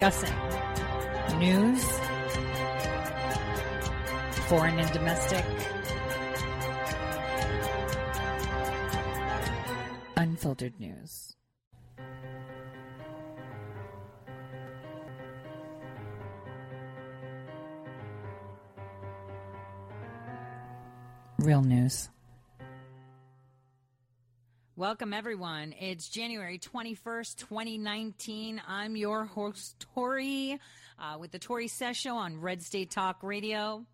discussing news, foreign and domestic, unfiltered news. Real news. Welcome, everyone. It's January 21st, 2019. I'm your host, Tori, uh, with the Tori Says Show on Red State Talk Radio.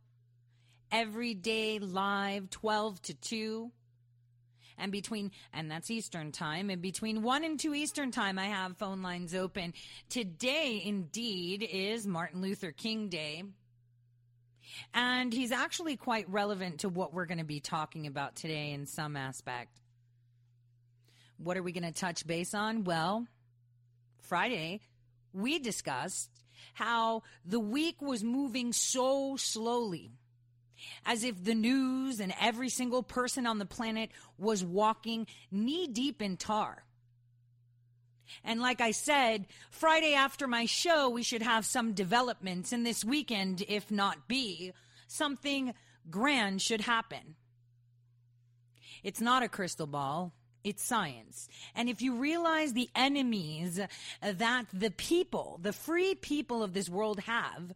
Every day live, 12 to 2. And between, and that's Eastern time, and between 1 and 2 Eastern time, I have phone lines open. Today, indeed, is Martin Luther King Day. And he's actually quite relevant to what we're going to be talking about today in some aspect. What are we going to touch base on? Well, Friday, we discussed how the week was moving so slowly, as if the news and every single person on the planet was walking knee deep in tar. And like I said, Friday after my show, we should have some developments. And this weekend, if not be, something grand should happen. It's not a crystal ball. It's science. And if you realize the enemies that the people, the free people of this world have,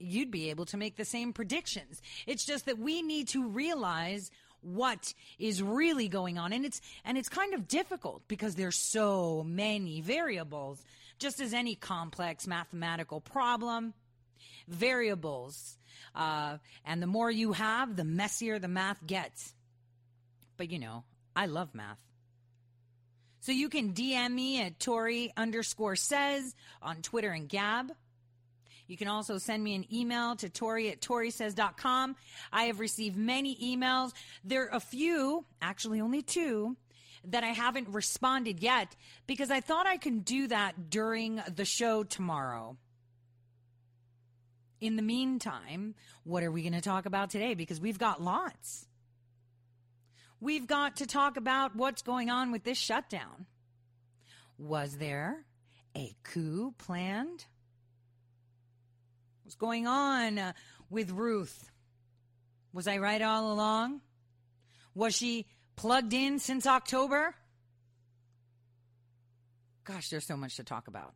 you'd be able to make the same predictions. It's just that we need to realize what is really going on and it's and it's kind of difficult because there's so many variables just as any complex mathematical problem variables uh, and the more you have the messier the math gets but you know i love math so you can DM me at Tori underscore says on Twitter and Gab. You can also send me an email to Tori at ToriSays.com. I have received many emails. There are a few, actually only two, that I haven't responded yet because I thought I can do that during the show tomorrow. In the meantime, what are we going to talk about today? Because we've got lots. We've got to talk about what's going on with this shutdown. Was there a coup planned? What's going on uh, with Ruth? Was I right all along? Was she plugged in since October? Gosh, there's so much to talk about.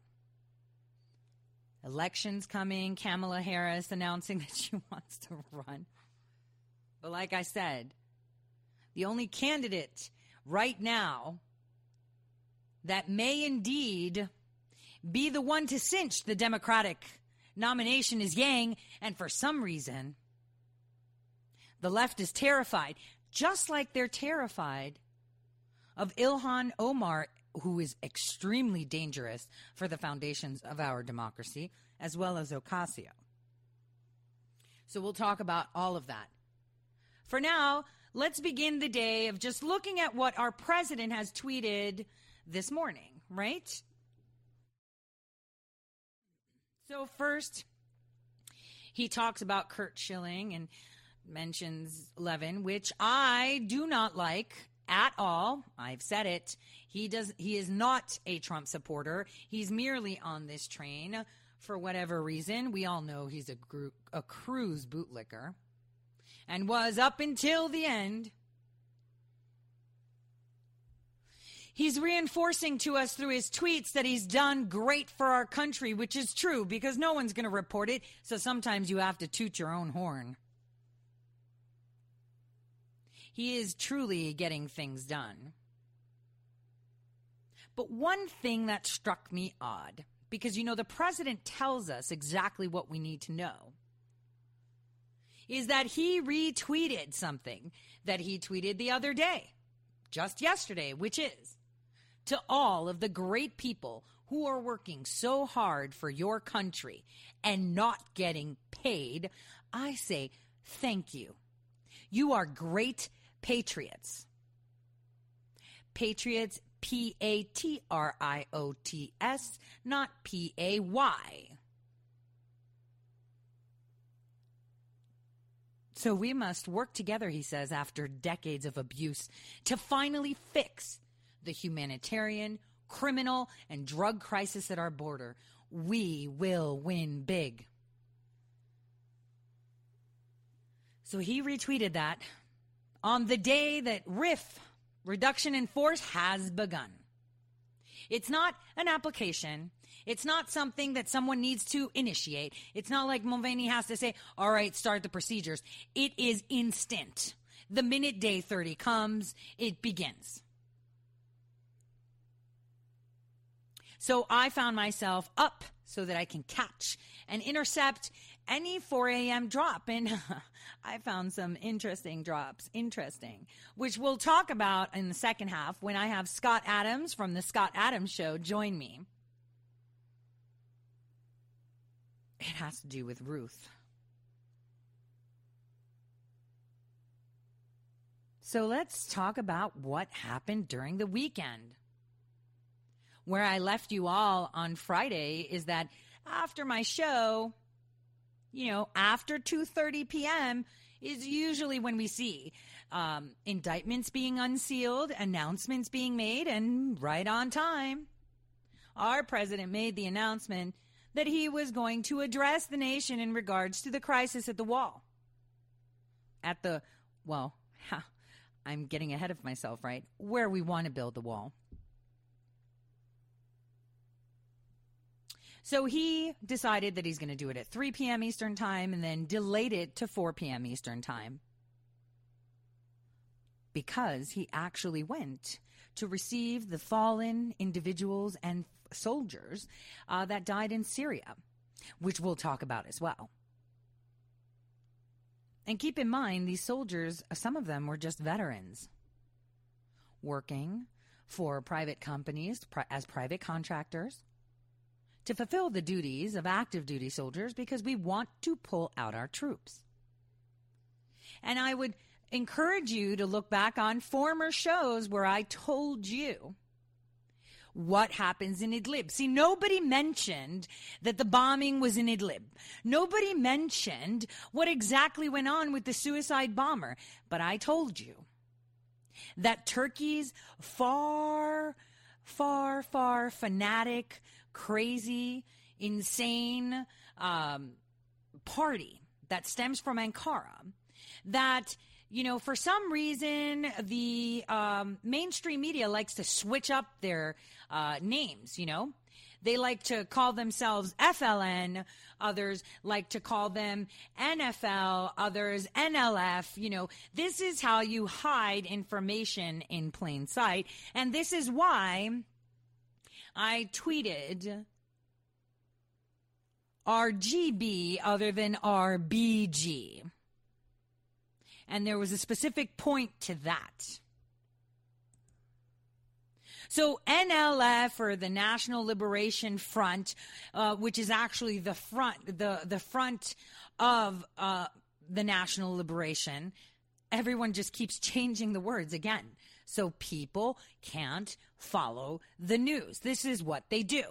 Elections coming, Kamala Harris announcing that she wants to run. But like I said, the only candidate right now that may indeed be the one to cinch the Democratic nomination is Yang, and for some reason, the left is terrified, just like they're terrified of Ilhan Omar, who is extremely dangerous for the foundations of our democracy, as well as Ocasio. So we'll talk about all of that. For now, let's begin the day of just looking at what our president has tweeted this morning, right? So, first, he talks about Curt Schilling and mentions Levin, which I do not like at all. I've said it. He does he is not a Trump supporter. He's merely on this train for whatever reason. We all know he's a group, a Cruz bootlicker and was up until the end. He's reinforcing to us through his tweets that he's done great for our country, which is true because no one's going to report it. So sometimes you have to toot your own horn. He is truly getting things done. But one thing that struck me odd, because you know, the president tells us exactly what we need to know is that he retweeted something that he tweeted the other day, just yesterday, which is to all of the great people who are working so hard for your country and not getting paid, I say thank you. You are great patriots. Patriots, P A T R I O T S, not P A Y. So we must work together, he says, after decades of abuse to finally fix the humanitarian, criminal, and drug crisis at our border. we will win big. So he retweeted that on the day that RIF, reduction in force, has begun. It's not an application. It's not something that someone needs to initiate. It's not like Mulvaney has to say, all right, start the procedures. It is instant. The minute day 30 comes, it begins. So I found myself up so that I can catch and intercept any 4 a.m. drop. And I found some interesting drops, interesting, which we'll talk about in the second half when I have Scott Adams from the Scott Adams Show join me. It has to do with Ruth. So let's talk about what happened during the weekend. Where I left you all on Friday is that after my show, you know, after 2:30 p.m. is usually when we see um, indictments being unsealed, announcements being made, and right on time. Our president made the announcement that he was going to address the nation in regards to the crisis at the wall. At the, well, ha, I'm getting ahead of myself, right? Where we want to build the wall. So he decided that he's going to do it at 3 p.m. Eastern Time and then delayed it to 4 p.m. Eastern Time because he actually went to receive the fallen individuals and soldiers uh, that died in Syria, which we'll talk about as well. And keep in mind, these soldiers, some of them were just veterans working for private companies as private contractors to fulfill the duties of active duty soldiers because we want to pull out our troops. And I would encourage you to look back on former shows where I told you what happens in Idlib. See, nobody mentioned that the bombing was in Idlib. Nobody mentioned what exactly went on with the suicide bomber. But I told you that Turkey's far, far, far fanatic, crazy, insane um, party that stems from Ankara that you know, for some reason, the um, mainstream media likes to switch up their uh, names, you know? They like to call themselves FLN. Others like to call them NFL. Others NLF. You know, this is how you hide information in plain sight. And this is why I tweeted RGB other than RBG. And there was a specific point to that. So NLF or the National Liberation Front, uh, which is actually the front, the the front of uh, the National Liberation, everyone just keeps changing the words again. So people can't follow the news. This is what they do.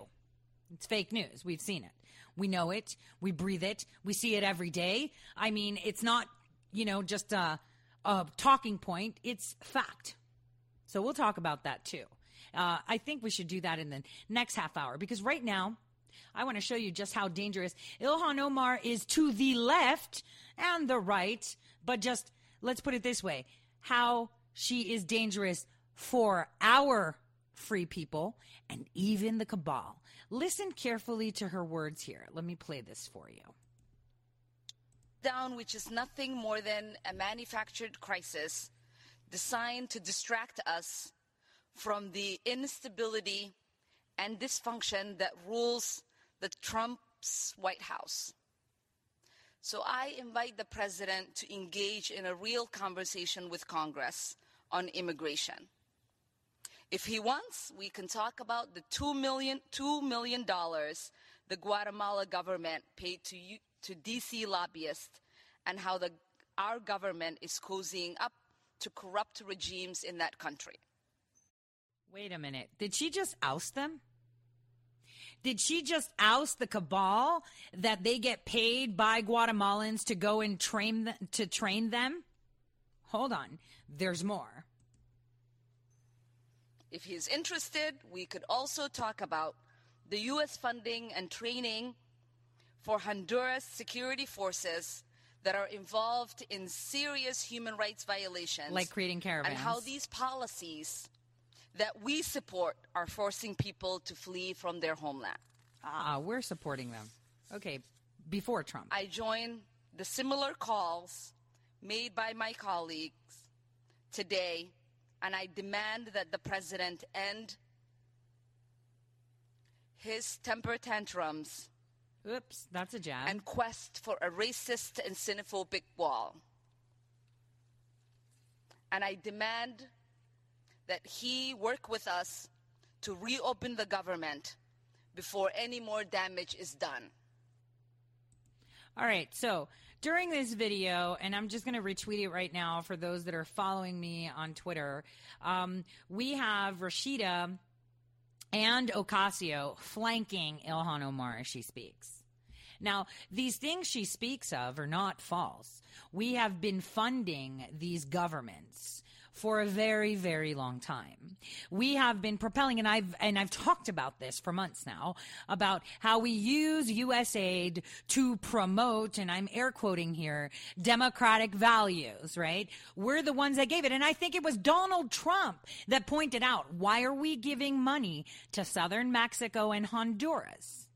It's fake news. We've seen it. We know it. We breathe it. We see it every day. I mean, it's not, you know, just a, a talking point. It's fact. So we'll talk about that too. Uh, I think we should do that in the next half hour because right now, I want to show you just how dangerous Ilhan Omar is to the left and the right, but just let's put it this way how she is dangerous for our free people and even the cabal. Listen carefully to her words here. Let me play this for you. Down, which is nothing more than a manufactured crisis designed to distract us from the instability and dysfunction that rules the Trump's White House. So I invite the president to engage in a real conversation with Congress on immigration. If he wants, we can talk about the $2 million, $2 million the Guatemala government paid to, to DC lobbyists and how the, our government is cozying up to corrupt regimes in that country. Wait a minute. Did she just oust them? Did she just oust the cabal that they get paid by Guatemalans to go and train th- to train them? Hold on. There's more. If he's interested, we could also talk about the U.S. funding and training for Honduras security forces that are involved in serious human rights violations. Like creating caravans. And how these policies that we support are forcing people to flee from their homeland. Ah, we're supporting them. Okay, before Trump. I join the similar calls made by my colleagues today, and I demand that the president end his temper tantrums Oops, that's a jab. and quest for a racist and xenophobic wall. And I demand that he work with us to reopen the government before any more damage is done. All right, so during this video, and I'm just going to retweet it right now for those that are following me on Twitter, um, we have Rashida and Ocasio flanking Ilhan Omar as she speaks. Now, these things she speaks of are not false. We have been funding these governments for a very, very long time. We have been propelling, and I've and I've talked about this for months now about how we use U.S. aid to promote, and I'm air quoting here, democratic values. Right? We're the ones that gave it, and I think it was Donald Trump that pointed out why are we giving money to southern Mexico and Honduras?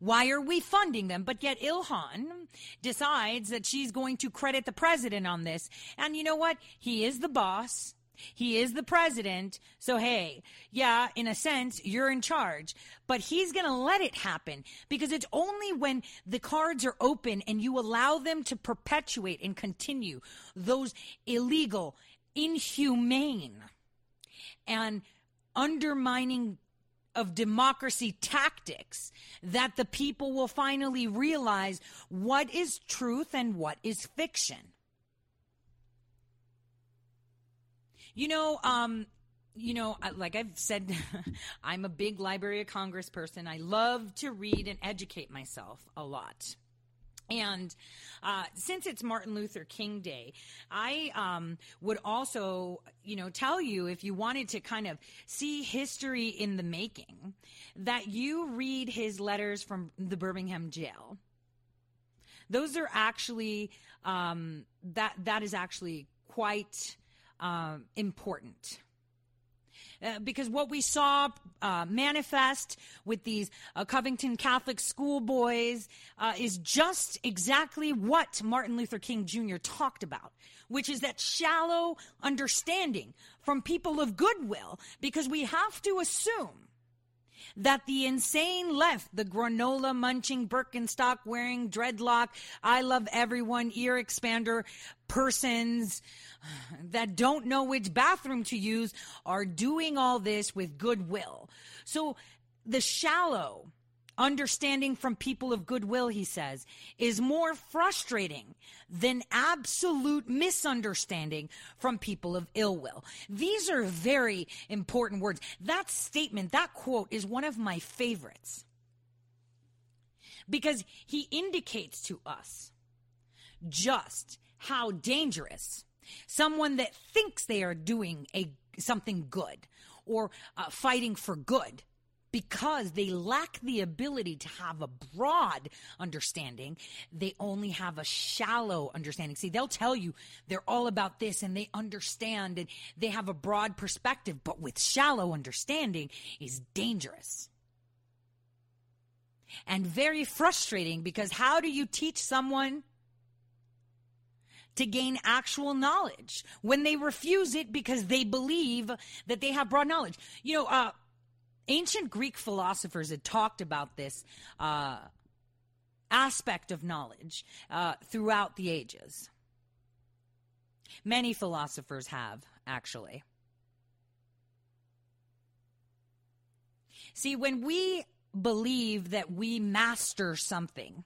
Why are we funding them? But yet Ilhan decides that she's going to credit the president on this. And you know what? He is the boss. He is the president. So, hey, yeah, in a sense, you're in charge, but he's going to let it happen because it's only when the cards are open and you allow them to perpetuate and continue those illegal, inhumane, and undermining of democracy tactics that the people will finally realize what is truth and what is fiction. You know, um, you know, like I've said, I'm a big Library of Congress person. I love to read and educate myself a lot. And uh, since it's Martin Luther King Day, I um, would also, you know, tell you if you wanted to kind of see history in the making, that you read his letters from the Birmingham jail. Those are actually um, that that is actually quite um, important. Uh, because what we saw uh, manifest with these uh, Covington Catholic schoolboys uh, is just exactly what Martin Luther King Jr. talked about, which is that shallow understanding from people of goodwill, because we have to assume that the insane left, the granola munching, Birkenstock wearing, dreadlock, I love everyone, ear expander persons that don't know which bathroom to use are doing all this with goodwill. So the shallow understanding from people of goodwill, he says, is more frustrating than absolute misunderstanding from people of ill will. These are very important words. That statement, that quote is one of my favorites because he indicates to us just how dangerous someone that thinks they are doing a something good or uh, fighting for good because they lack the ability to have a broad understanding. They only have a shallow understanding. See, they'll tell you they're all about this and they understand and they have a broad perspective, but with shallow understanding is dangerous. And very frustrating because how do you teach someone to gain actual knowledge when they refuse it because they believe that they have broad knowledge? You know, uh, ancient Greek philosophers had talked about this uh, aspect of knowledge uh, throughout the ages. Many philosophers have, actually. See, when we believe that we master something,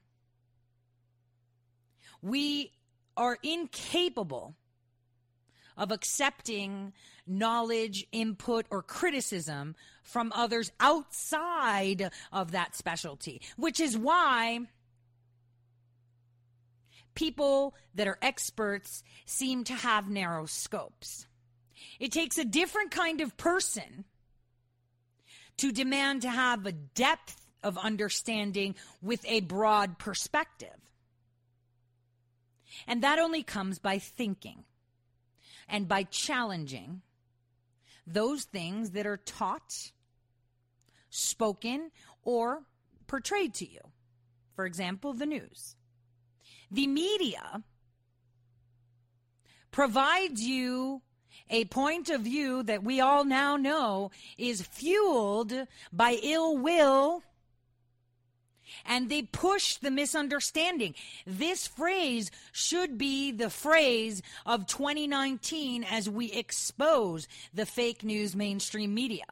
we are incapable of accepting knowledge, input, or criticism from others outside of that specialty, which is why people that are experts seem to have narrow scopes. It takes a different kind of person to demand to have a depth of understanding with a broad perspective. And that only comes by thinking and by challenging those things that are taught, spoken, or portrayed to you. For example, the news. The media provides you a point of view that we all now know is fueled by ill will and they push the misunderstanding. This phrase should be the phrase of 2019 as we expose the fake news mainstream media.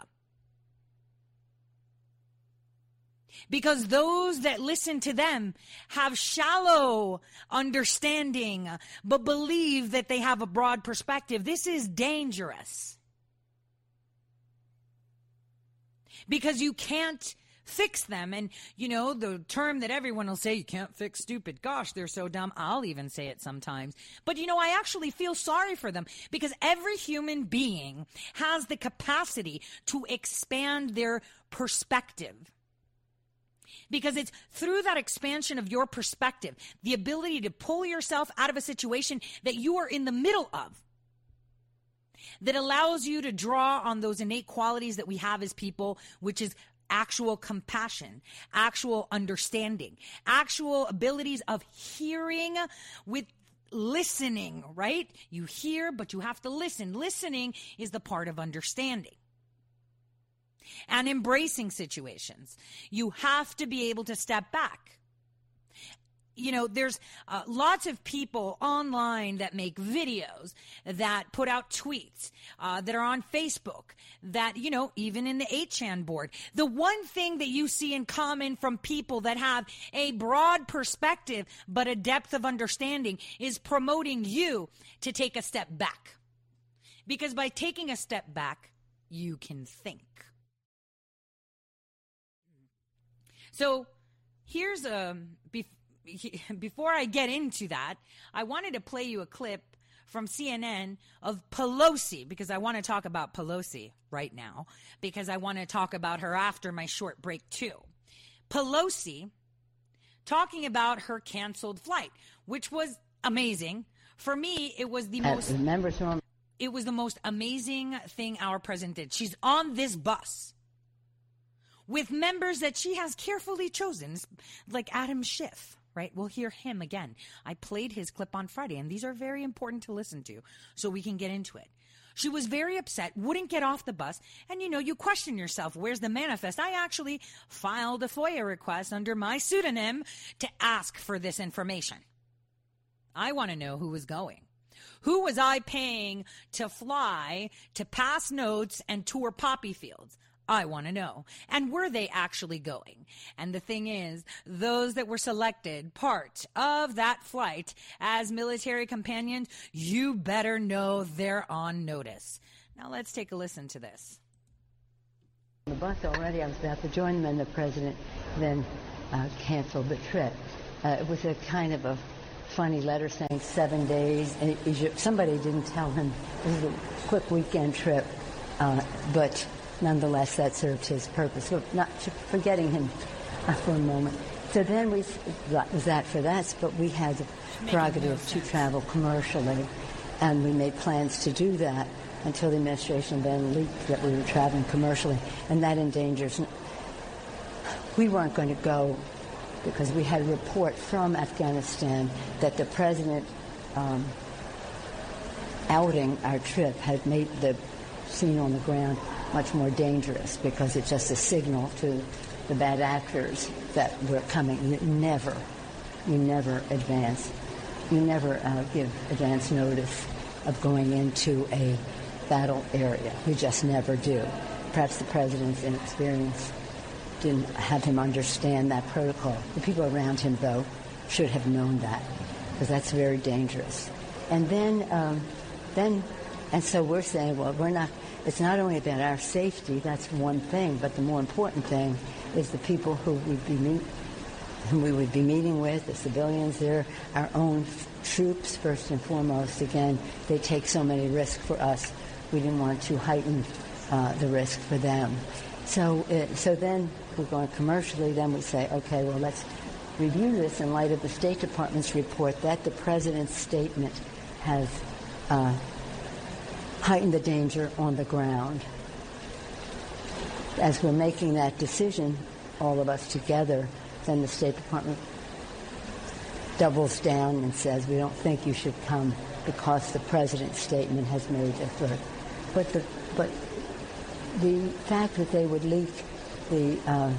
because those that listen to them have shallow understanding, but believe that they have a broad perspective. This is dangerous. Because you can't fix them. And, you know, the term that everyone will say, you can't fix stupid. Gosh, they're so dumb. I'll even say it sometimes. But, you know, I actually feel sorry for them because every human being has the capacity to expand their perspective because it's through that expansion of your perspective, the ability to pull yourself out of a situation that you are in the middle of, that allows you to draw on those innate qualities that we have as people, which is actual compassion, actual understanding, actual abilities of hearing with listening, right? You hear, but you have to listen. Listening is the part of understanding and embracing situations. You have to be able to step back. You know, there's uh, lots of people online that make videos, that put out tweets, uh, that are on Facebook, that, you know, even in the 8chan board. The one thing that you see in common from people that have a broad perspective, but a depth of understanding is promoting you to take a step back. Because by taking a step back, you can think. So here's a before I get into that, I wanted to play you a clip from CNN of Pelosi because I want to talk about Pelosi right now because I want to talk about her after my short break too. Pelosi talking about her canceled flight, which was amazing. For me, it was the uh, most members from it was the most amazing thing our president did. She's on this bus with members that she has carefully chosen, like Adam Schiff, right? We'll hear him again. I played his clip on Friday, and these are very important to listen to so we can get into it. She was very upset, wouldn't get off the bus. And you know, you question yourself, where's the manifest? I actually filed a FOIA request under my pseudonym to ask for this information. I want to know who was going. Who was I paying to fly to pass notes and tour poppy fields? I want to know. And were they actually going? And the thing is, those that were selected part of that flight as military companions, you better know they're on notice. Now let's take a listen to this. The bus already, I was about to join them, and the president then uh, canceled the trip. Uh, it was a kind of a funny letter saying seven days. And somebody didn't tell him it was a quick weekend trip, uh, but nonetheless, that served his purpose. So not forgetting him uh, for a moment. So then we, that was that for us, but we had the prerogative to travel commercially, and we made plans to do that until the administration then leaked that we were traveling commercially, and that endangers. We weren't going to go because we had a report from Afghanistan that the president um, outing our trip had made the scene on the ground much more dangerous because it's just a signal to the bad actors that we're coming. You never, you never advance. You never uh, give advance notice of going into a battle area. You just never do. Perhaps the president's inexperience didn't have him understand that protocol. The people around him, though, should have known that because that's very dangerous. And then, um, then, and so we're saying, well, we're not it's not only about our safety, that's one thing, but the more important thing is the people who we'd be meet, we would be meeting with, the civilians there, our own troops first and foremost. Again, they take so many risks for us. We didn't want to heighten uh, the risk for them. So, uh, so then we're going commercially. Then we say, okay, well, let's review this in light of the State Department's report that the president's statement has uh, heightened the danger on the ground. As we're making that decision, all of us together, then the State Department doubles down and says, we don't think you should come because the president's statement has made a threat. But the, but the fact that they would leak the uh,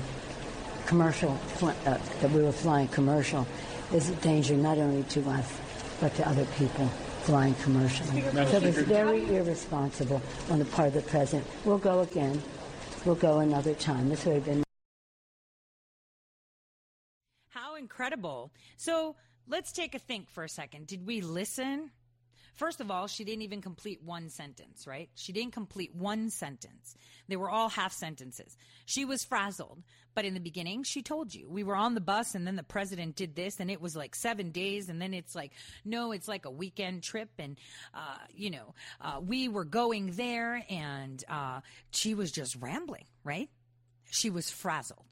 commercial, uh, that we were flying commercial, is a danger not only to us, but to other people flying commercially. It was very irresponsible on the part of the president. We'll go again. We'll go another time. This would have been. How incredible. So let's take a think for a second. Did we listen? First of all, she didn't even complete one sentence, right? She didn't complete one sentence. They were all half sentences. She was frazzled. But in the beginning, she told you we were on the bus and then the president did this and it was like seven days. And then it's like, no, it's like a weekend trip. And, uh, you know, uh, we were going there and uh, she was just rambling, right? She was frazzled.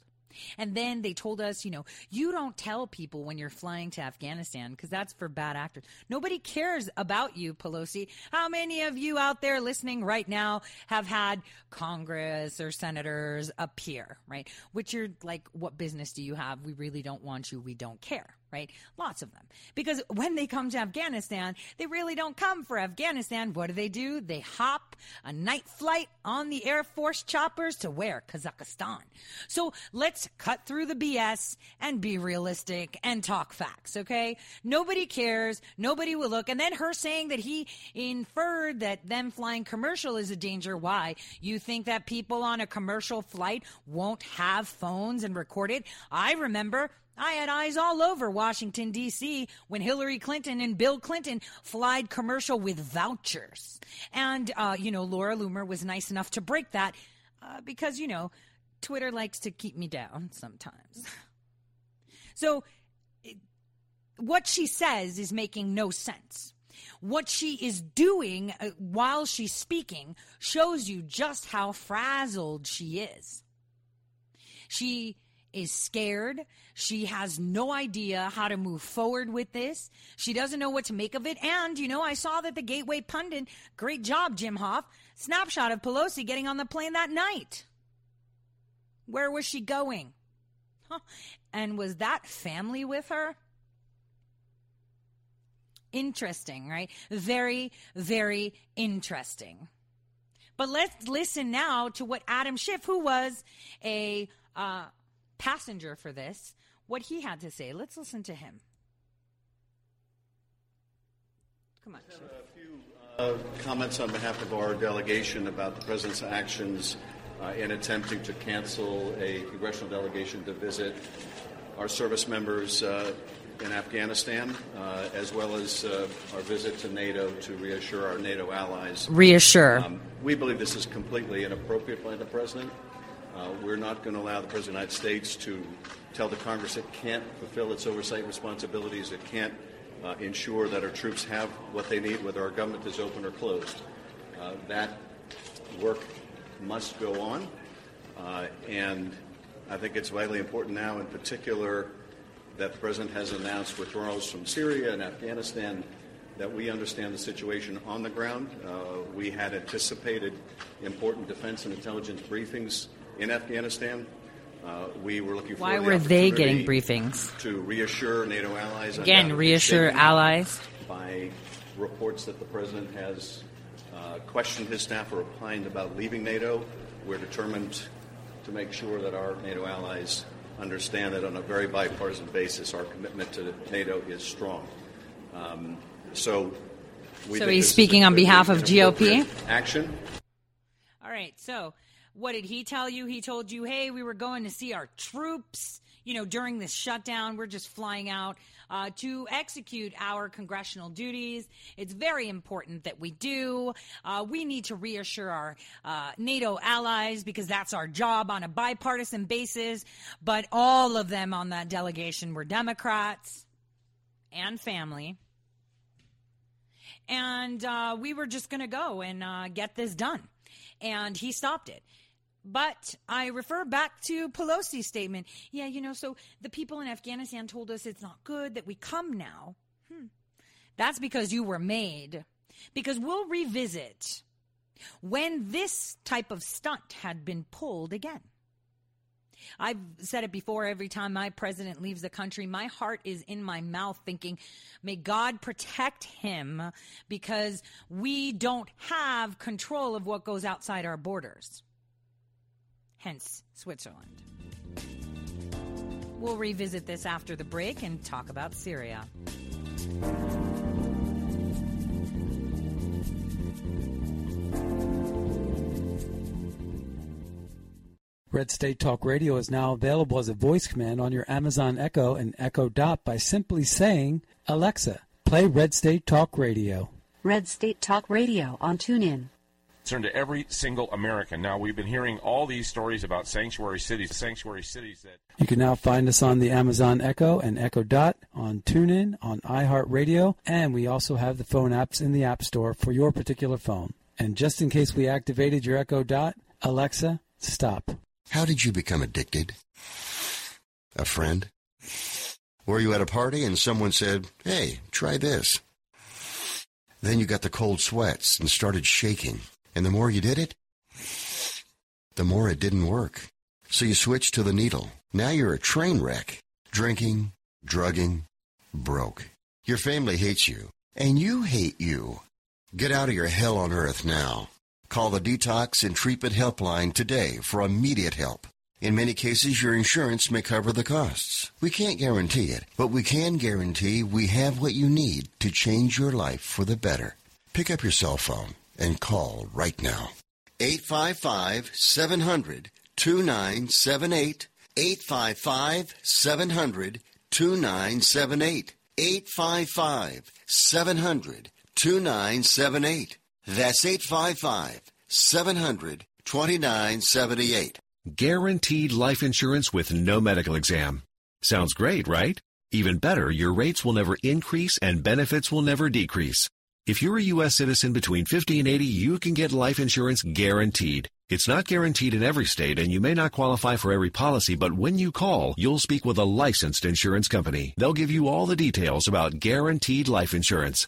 And then they told us, you know, you don't tell people when you're flying to Afghanistan because that's for bad actors. Nobody cares about you, Pelosi. How many of you out there listening right now have had Congress or senators appear, right? Which you're like, what business do you have? We really don't want you. We don't care right? Lots of them. Because when they come to Afghanistan, they really don't come for Afghanistan. What do they do? They hop a night flight on the Air Force choppers to where? Kazakhstan. So let's cut through the BS and be realistic and talk facts, okay? Nobody cares. Nobody will look. And then her saying that he inferred that them flying commercial is a danger. Why? You think that people on a commercial flight won't have phones and record it? I remember I had eyes all over Washington, D.C. when Hillary Clinton and Bill Clinton flied commercial with vouchers. And, uh, you know, Laura Loomer was nice enough to break that uh, because, you know, Twitter likes to keep me down sometimes. so, it, what she says is making no sense. What she is doing uh, while she's speaking shows you just how frazzled she is. She is scared. She has no idea how to move forward with this. She doesn't know what to make of it. And, you know, I saw that the Gateway pundit, great job, Jim Hoft, snapshot of Pelosi getting on the plane that night. Where was she going? Huh. And was that family with her? Interesting, right? Very, very interesting. But let's listen now to what Adam Schiff, who was a uh, passenger for this, what he had to say. Let's listen to him. Come on. A few uh, comments on behalf of our delegation about the president's actions uh, in attempting to cancel a congressional delegation to visit our service members uh, in Afghanistan, uh, as well as uh, our visit to NATO to reassure our NATO allies. Reassure. Um, we believe this is completely inappropriate by the president. Uh, we're not going to allow the President of the United States to tell the Congress it can't fulfill its oversight responsibilities, it can't uh, ensure that our troops have what they need, whether our government is open or closed. Uh, that work must go on, uh, and I think it's vitally important now, in particular, that the President has announced withdrawals from Syria and Afghanistan that we understand the situation on the ground. Uh, we had anticipated important defense and intelligence briefings in Afghanistan. Uh, we were looking for Why the were they getting briefings? To reassure NATO allies. Again, reassure allies. By reports that the president has uh, questioned his staff or opined about leaving NATO, we're determined to make sure that our NATO allies understand that on a very bipartisan basis, our commitment to NATO is strong. Um, so, so he's speaking on behalf of GOP action. All right, so what did he tell you? He told you, hey, we were going to see our troops. You know, during this shutdown, we're just flying out uh, to execute our congressional duties. It's very important that we do. Uh, we need to reassure our uh, NATO allies because that's our job on a bipartisan basis. But all of them on that delegation were Democrats and family. And uh, we were just going to go and uh, get this done. And he stopped it But I refer back to Pelosi's statement. Yeah, you know, so the people in Afghanistan told us it's not good that we come now. Hmm. That's because you were made. Because we'll revisit when this type of stunt had been pulled again. I've said it before every time my president leaves the country, my heart is in my mouth thinking, may God protect him because we don't have control of what goes outside our borders. Hence, Switzerland. We'll revisit this after the break and talk about Syria. Red State Talk Radio is now available as a voice command on your Amazon Echo and Echo Dot by simply saying, Alexa, play Red State Talk Radio. Red State Talk Radio on TuneIn. Turn to every single American. Now, we've been hearing all these stories about sanctuary cities, sanctuary cities that. You can now find us on the Amazon Echo and Echo Dot, on TuneIn, on iHeartRadio, and we also have the phone apps in the App Store for your particular phone. And just in case we activated your Echo Dot, Alexa, stop. How did you become addicted? A friend? Were you at a party and someone said, hey, try this? Then you got the cold sweats and started shaking. And the more you did it, the more it didn't work. So you switched to the needle. Now you're a train wreck. Drinking, drugging, broke. Your family hates you. And you hate you. Get out of your hell on earth now. Call the Detox and Treatment Helpline today for immediate help. In many cases, your insurance may cover the costs. We can't guarantee it, but we can guarantee we have what you need to change your life for the better. Pick up your cell phone and call right now. 855 700 2978. 855 700 2978. 855 700 2978. That's 855 700 2978. Guaranteed life insurance with no medical exam. Sounds great, right? Even better, your rates will never increase and benefits will never decrease. If you're a U.S. citizen between 50 and 80, you can get life insurance guaranteed. It's not guaranteed in every state, and you may not qualify for every policy, but when you call, you'll speak with a licensed insurance company. They'll give you all the details about guaranteed life insurance.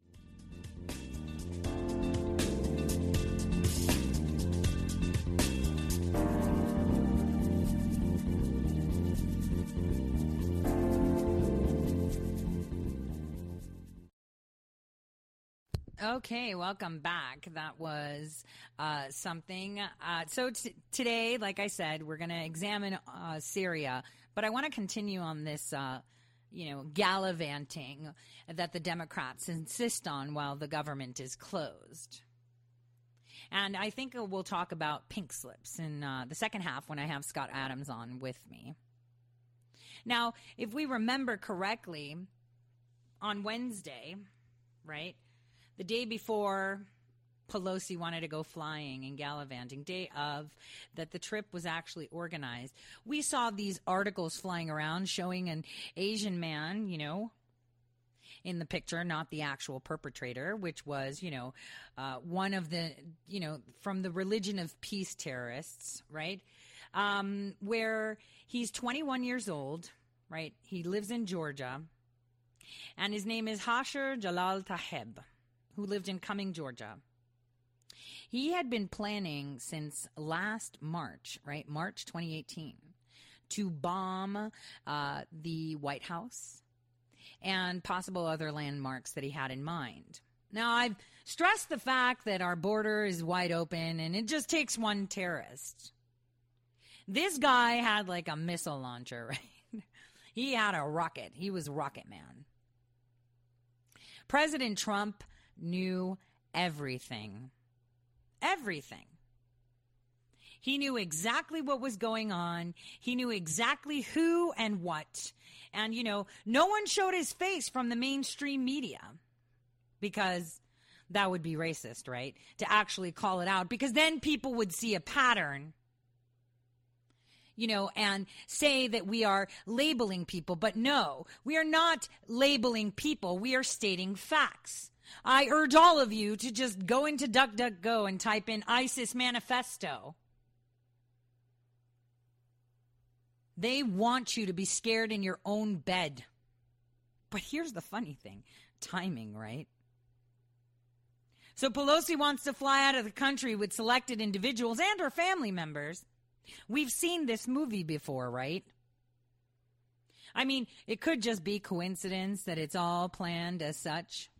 Okay, welcome back. That was uh, something. Uh, so t- today, like I said, we're going to examine uh, Syria, but I want to continue on this, uh, you know, gallivanting that the Democrats insist on while the government is closed. And I think we'll talk about pink slips in uh, the second half when I have Scott Adams on with me. Now, if we remember correctly, on Wednesday, right? The day before Pelosi wanted to go flying and gallivanting, day of that the trip was actually organized. We saw these articles flying around showing an Asian man, you know, in the picture, not the actual perpetrator, which was, you know, uh, one of the, you know, from the religion of peace terrorists, right? Um, where he's 21 years old, right? He lives in Georgia And his name is Hasher Jalal Taheb, who lived in Cumming, Georgia. He had been planning since last March, right? March 2018, to bomb uh, the White House and possible other landmarks that he had in mind. Now, I've stressed the fact that our border is wide open and it just takes one terrorist. This guy had like a missile launcher, right? he had a rocket. He was Rocket Man. President Trump knew everything. Everything. He knew exactly what was going on. He knew exactly who and what. And, you know, no one showed his face from the mainstream media because that would be racist, right? To actually call it out because then people would see a pattern you know, and say that we are labeling people. But no, we are not labeling people. We are stating facts. I urge all of you to just go into DuckDuckGo and type in ISIS manifesto. They want you to be scared in your own bed. But here's the funny thing timing, right? So Pelosi wants to fly out of the country with selected individuals and her family members. We've seen this movie before, right? I mean, it could just be coincidence that it's all planned as such.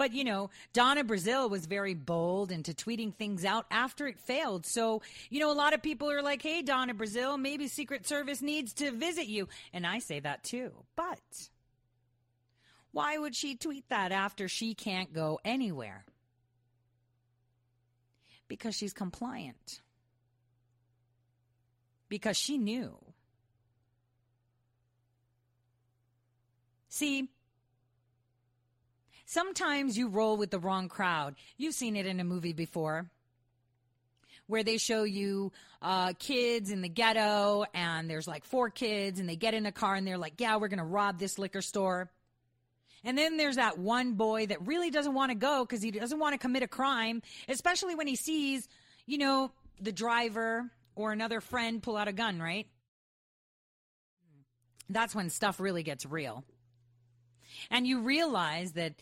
But, you know, Donna Brazile was very bold into tweeting things out after it failed. So, you know, a lot of people are like, hey, Donna Brazile, maybe Secret Service needs to visit you. And I say that too. But why would she tweet that after she can't go anywhere? Because she's compliant. Because she knew. See, Sometimes you roll with the wrong crowd. You've seen it in a movie before where they show you uh, kids in the ghetto and there's like four kids and they get in a car and they're like, yeah, we're going to rob this liquor store. And then there's that one boy that really doesn't want to go because he doesn't want to commit a crime, especially when he sees, you know, the driver or another friend pull out a gun, right? That's when stuff really gets real. And you realize that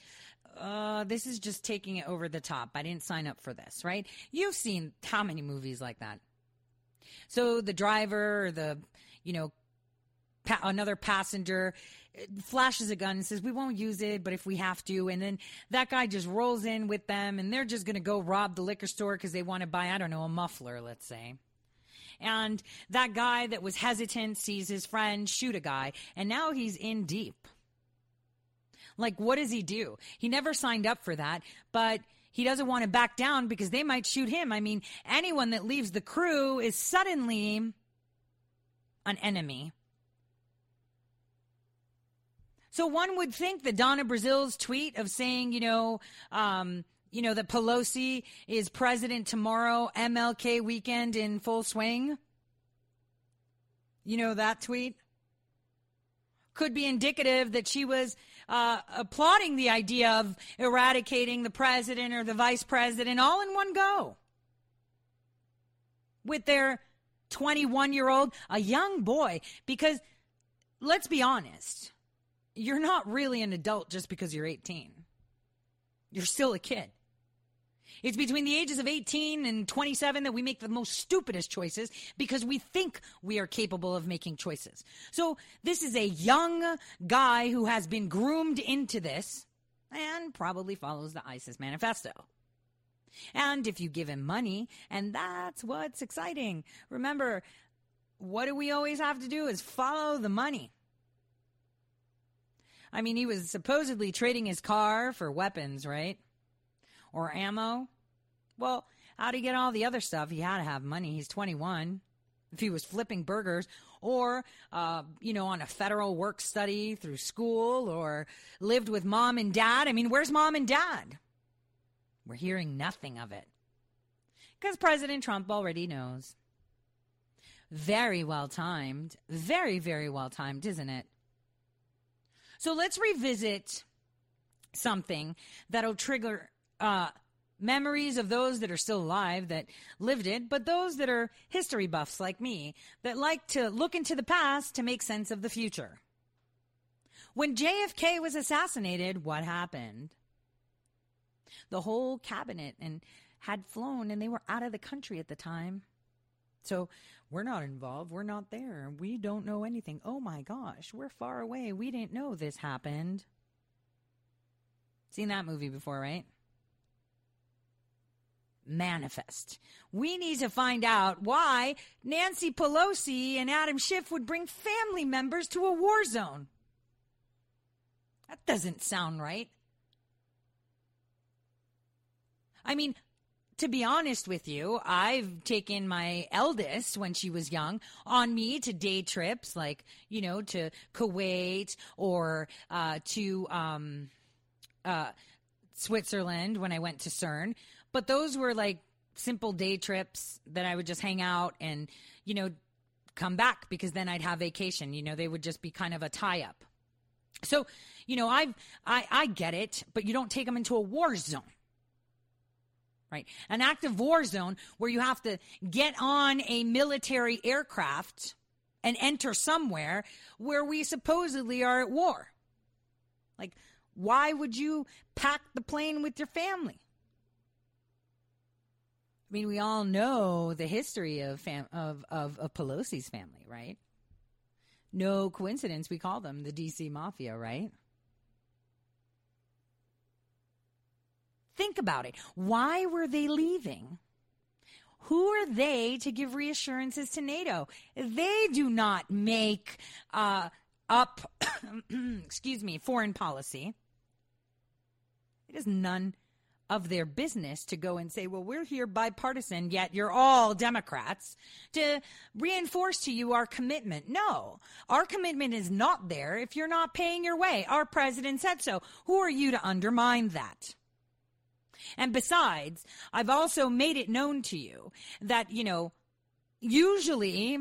uh, this is just taking it over the top. I didn't sign up for this, right? You've seen how many movies like that? So the driver or the, you know, pa- another passenger flashes a gun and says, We won't use it, but if we have to. And then that guy just rolls in with them and they're just going to go rob the liquor store because they want to buy, I don't know, a muffler, let's say. And that guy that was hesitant sees his friend shoot a guy, and now he's in deep. Like, what does he do? He never signed up for that, but he doesn't want to back down because they might shoot him. I mean, anyone that leaves the crew is suddenly an enemy. So one would think that Donna Brazile's tweet of saying, you know, um, you know, that Pelosi is president tomorrow, MLK weekend in full swing. You know that tweet? Could be indicative that she was uh, applauding the idea of eradicating the president or the vice president all in one go with their 21 year old, a young boy. Because let's be honest, you're not really an adult just because you're 18. You're still a kid. It's between the ages of 18 and 27 that we make the most stupidest choices because we think we are capable of making choices. So this is a young guy who has been groomed into this and probably follows the ISIS manifesto. And if you give him money, and that's what's exciting. Remember, what do we always have to do is follow the money. I mean, he was supposedly trading his car for weapons, right? or ammo. Well, how do you get all the other stuff? He had to have money. He's 21. If he was flipping burgers or, uh, you know, on a federal work study through school or lived with mom and dad. I mean, where's mom and dad? We're hearing nothing of it. Because President Trump already knows. Very well timed. Very, very well timed, isn't it? So let's revisit something that'll trigger uh, memories of those that are still alive that lived it, but those that are history buffs like me that like to look into the past to make sense of the future. When JFK was assassinated, what happened? The whole cabinet and had flown and they were out of the country at the time. So we're not involved. We're not there. We don't know anything. Oh my gosh, we're far away. We didn't know this happened. Seen that movie before, right? Manifest. We need to find out why Nancy Pelosi and Adam Schiff would bring family members to a war zone. That doesn't sound right. I mean, to be honest with you, I've taken my eldest when she was young on me to day trips, like, you know, to Kuwait or uh, to um, uh, Switzerland when I went to CERN. But those were like simple day trips that I would just hang out and, you know, come back because then I'd have vacation. You know, they would just be kind of a tie up. So, you know, I've, I, I get it, but you don't take them into a war zone. Right. An active war zone where you have to get on a military aircraft and enter somewhere where we supposedly are at war. Like, why would you pack the plane with your family? I mean, we all know the history of fam- of, of of Pelosi's family, right? No coincidence we call them the DC Mafia, right? Think about it. Why were they leaving? Who are they to give reassurances to NATO? They do not make uh, up, excuse me, foreign policy. It is none of their business to go and say, well, we're here bipartisan, yet you're all Democrats to reinforce to you our commitment. No, our commitment is not there if you're not paying your way. Our president said so. Who are you to undermine that? And besides, I've also made it known to you that, you know, usually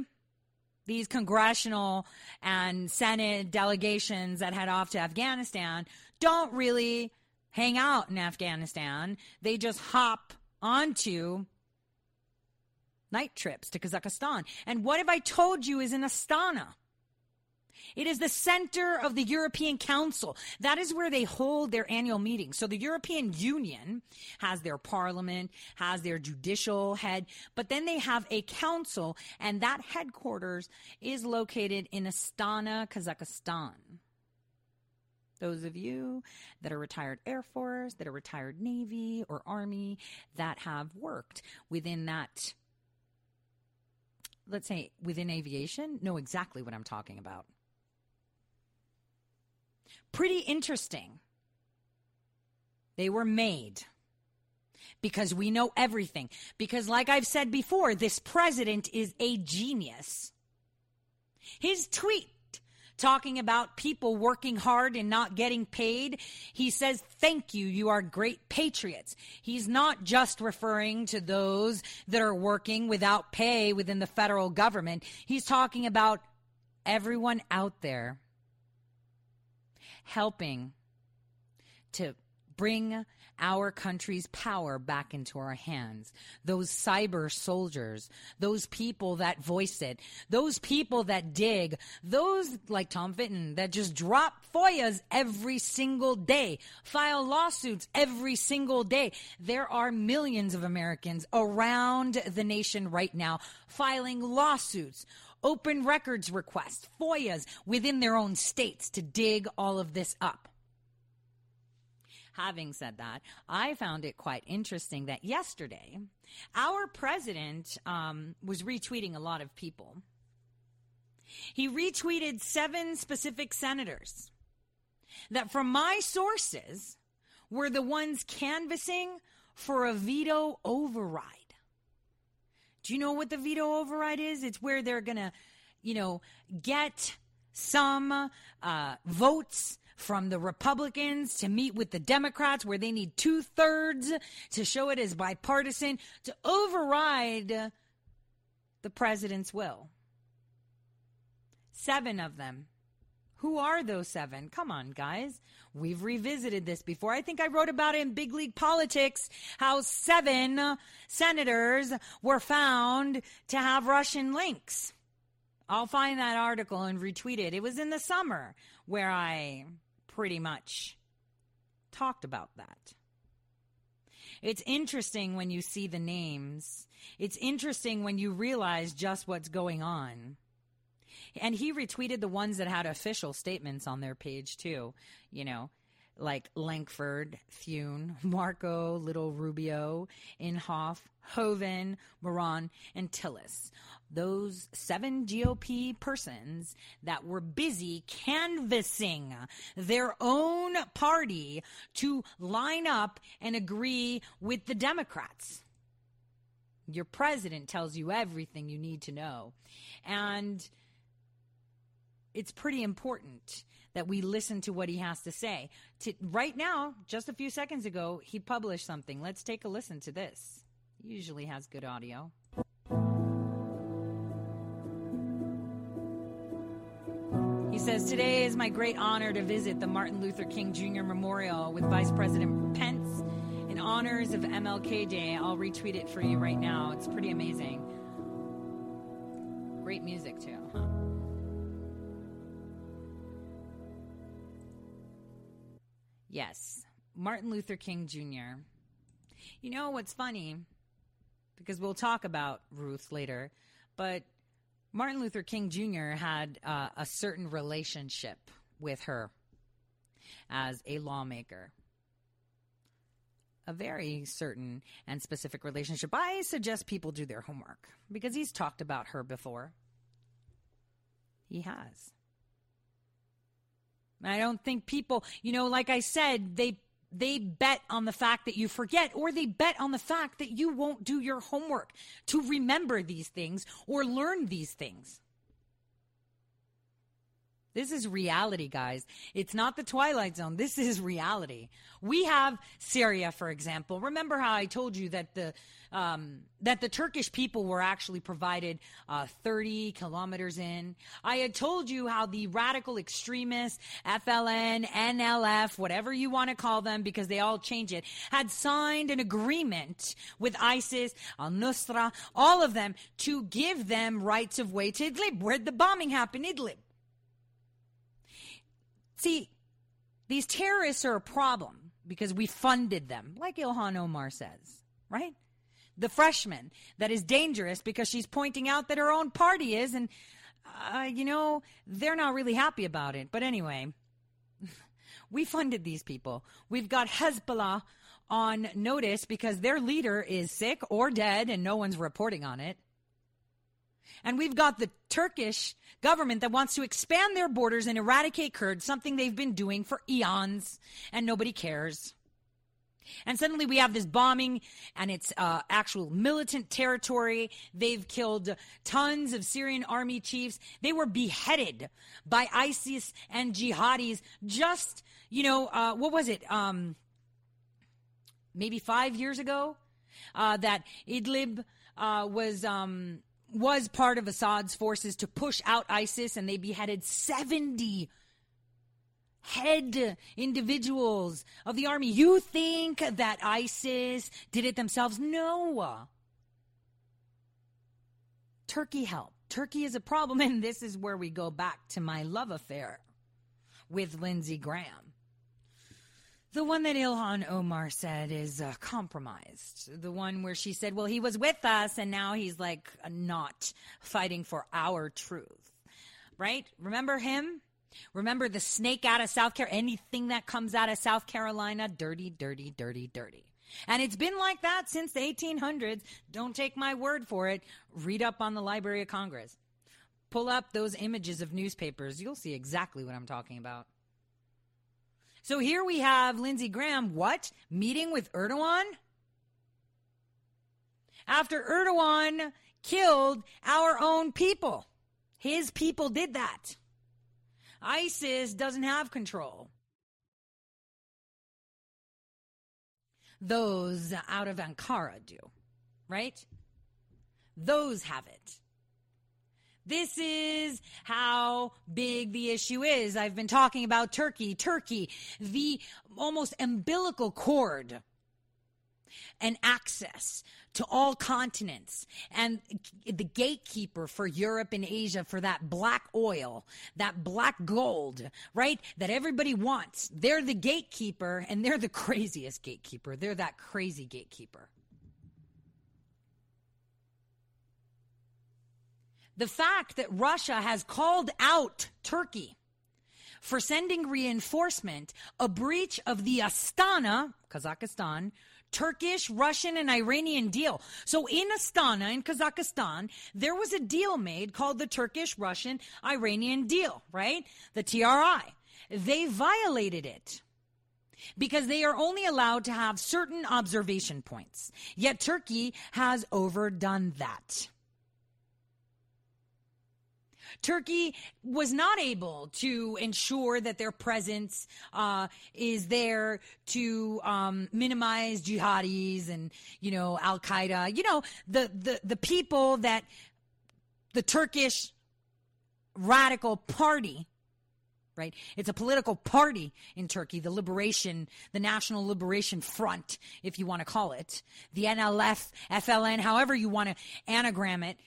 these congressional and Senate delegations that head off to Afghanistan don't really hang out in Afghanistan. They just hop onto night trips to Kazakhstan. And what have I told you is in Astana? It is the center of the European Council. That is where they hold their annual meetings. So the European Union has their parliament, has their judicial head, but then they have a council, and that headquarters is located in Astana, Kazakhstan. Those of you that are retired Air Force, that are retired Navy or Army, that have worked within that, let's say within aviation, know exactly what I'm talking about. Pretty interesting. They were made because we know everything. Because, like I've said before, this president is a genius. His tweet talking about people working hard and not getting paid. He says, thank you. You are great patriots. He's not just referring to those that are working without pay within the federal government. He's talking about everyone out there helping to bring our country's power back into our hands. Those cyber soldiers, those people that voice it, those people that dig, those like Tom Fitton that just drop FOIAs every single day, file lawsuits every single day. There are millions of Americans around the nation right now filing lawsuits open records requests, FOIAs within their own states to dig all of this up. Having said that, I found it quite interesting that yesterday our president um, was retweeting a lot of people. He retweeted seven specific senators that, from my sources, were the ones canvassing for a veto override. Do you know what the veto override is? It's where they're going to, you know, get some uh, votes from the Republicans to meet with the Democrats where they need two thirds to show it as bipartisan to override the president's will. Seven of them who are those seven? Come on, guys. We've revisited this before. I think I wrote about it in Big League Politics how seven senators were found to have Russian links. I'll find that article and retweet it. It was in the summer where I pretty much talked about that. It's interesting when you see the names. It's interesting when you realize just what's going on. And he retweeted the ones that had official statements on their page too, you know, like Lankford, Thune, Marco, Little Rubio, Inhofe, Hoeven, Moran, and Tillis. Those seven GOP persons that were busy canvassing their own party to line up and agree with the Democrats. Your president tells you everything you need to know. And it's pretty important that we listen to what he has to say. To, right now, just a few seconds ago, he published something. Let's take a listen to this. He usually has good audio. Says, Today is my great honor to visit the Martin Luther King Jr. Memorial with Vice President Pence in honors of MLK Day. I'll retweet it for you right now. It's pretty amazing. Great music, too, huh? Yes, Martin Luther King Jr. You know what's funny? Because we'll talk about Ruth later, but Martin Luther King Jr. had uh, a certain relationship with her as a lawmaker. A very certain and specific relationship. I suggest people do their homework because he's talked about her before. He has. I don't think people, you know, like I said, they they bet on the fact that you forget or they bet on the fact that you won't do your homework to remember these things or learn these things. This is reality, guys. It's not the Twilight Zone. This is reality. We have Syria, for example. Remember how I told you that the um, that the Turkish people were actually provided uh, 30 kilometers in. I had told you how the radical extremists, FLN, NLF, whatever you want to call them, because they all change it, had signed an agreement with ISIS, Al Nusra, all of them, to give them rights of way to Idlib, where the bombing happened, Idlib. See, these terrorists are a problem because we funded them, like Ilhan Omar says, right? The freshman that is dangerous because she's pointing out that her own party is, and, uh, you know, they're not really happy about it. But anyway, we funded these people. We've got Hezbollah on notice because their leader is sick or dead and no one's reporting on it. And we've got the Turkish government that wants to expand their borders and eradicate Kurds, something they've been doing for eons, and nobody cares. And suddenly we have this bombing, and it's uh, actual militant territory. They've killed tons of Syrian army chiefs. They were beheaded by ISIS and jihadis just, you know, uh, what was it? Um, maybe five years ago? Uh, that Idlib uh, was um, was part of Assad's forces to push out ISIS, and they beheaded 70 head individuals of the army. You think that ISIS did it themselves? No. Turkey helped. Turkey is a problem, and this is where we go back to my love affair with Lindsey Graham. The one that Ilhan Omar said is uh, compromised. The one where she said, well, he was with us and now he's like not fighting for our truth. Right? Remember him? Remember the snake out of South Carolina? Anything that comes out of South Carolina, dirty, dirty, dirty, dirty. And it's been like that since the 1800s. Don't take my word for it. Read up on the Library of Congress. Pull up those images of newspapers. You'll see exactly what I'm talking about. So here we have Lindsey Graham, what? Meeting with Erdogan? After Erdogan killed our own people. His people did that. ISIS doesn't have control. Those out of Ankara do, right? Those have it. This is how big the issue is. I've been talking about Turkey. Turkey, the almost umbilical cord and access to all continents and the gatekeeper for Europe and Asia for that black oil, that black gold, right? That everybody wants. They're the gatekeeper and they're the craziest gatekeeper. They're that crazy gatekeeper. The fact that Russia has called out Turkey for sending reinforcement, a breach of the Astana, Kazakhstan, Turkish, Russian, and Iranian deal. So in Astana, in Kazakhstan, there was a deal made called the Turkish, Russian, Iranian deal, right? The TRI. They violated it because they are only allowed to have certain observation points. Yet Turkey has overdone that. Turkey was not able to ensure that their presence uh, is there to um, minimize jihadis and you know Al Qaeda. You know the the the people that the Turkish radical party right? It's a political party in Turkey, the Liberation, the National Liberation Front, if you want to call it, the NLF, FLN, however you want to anagram it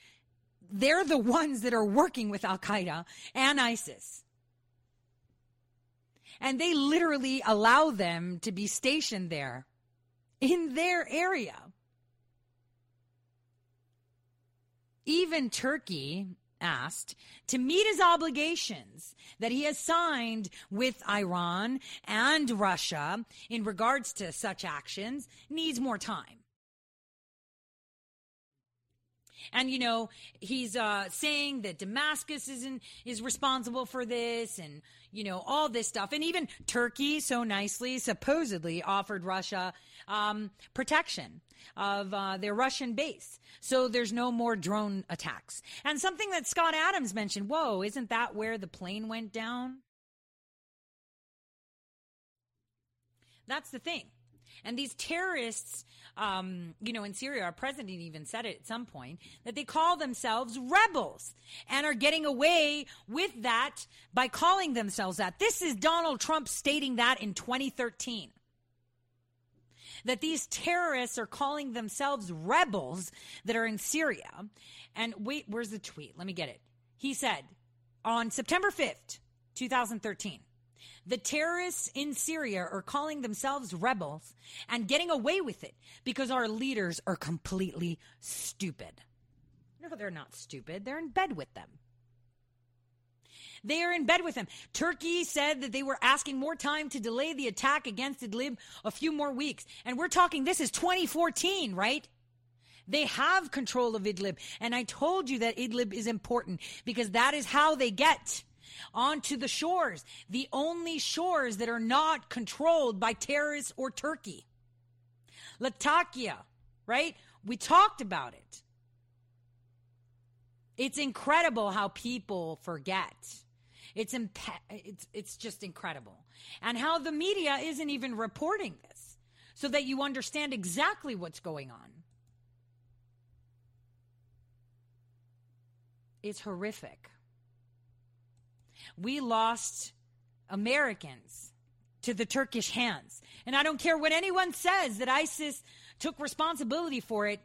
they're the ones that are working with Al Qaeda and ISIS. And they literally allow them to be stationed there in their area. Even Turkey asked to meet his obligations that he has signed with Iran and Russia in regards to such actions needs more time. And, you know, he's uh, saying that Damascus isn't, is responsible for this and, you know, all this stuff. And even Turkey so nicely, supposedly offered Russia um, protection of uh, their Russian base. So there's no more drone attacks. And something that Scott Adams mentioned whoa, isn't that where the plane went down? That's the thing. And these terrorists, um, you know, in Syria, our president even said it at some point, that they call themselves rebels and are getting away with that by calling themselves that. This is Donald Trump stating that in 2013 that these terrorists are calling themselves rebels that are in Syria. And wait, where's the tweet? Let me get it. He said on September 5th, 2013, the terrorists in Syria are calling themselves rebels and getting away with it because our leaders are completely stupid. No, they're not stupid. They're in bed with them. They are in bed with them. Turkey said that they were asking more time to delay the attack against Idlib a few more weeks. And we're talking, this is 2014, right? They have control of Idlib. And I told you that Idlib is important because that is how they get onto the shores, the only shores that are not controlled by terrorists or Turkey. Latakia, right? We talked about it. It's incredible how people forget. It's imp- it's it's just incredible. And how the media isn't even reporting this so that you understand exactly what's going on. It's horrific we lost Americans to the Turkish hands. And I don't care what anyone says that ISIS took responsibility for it.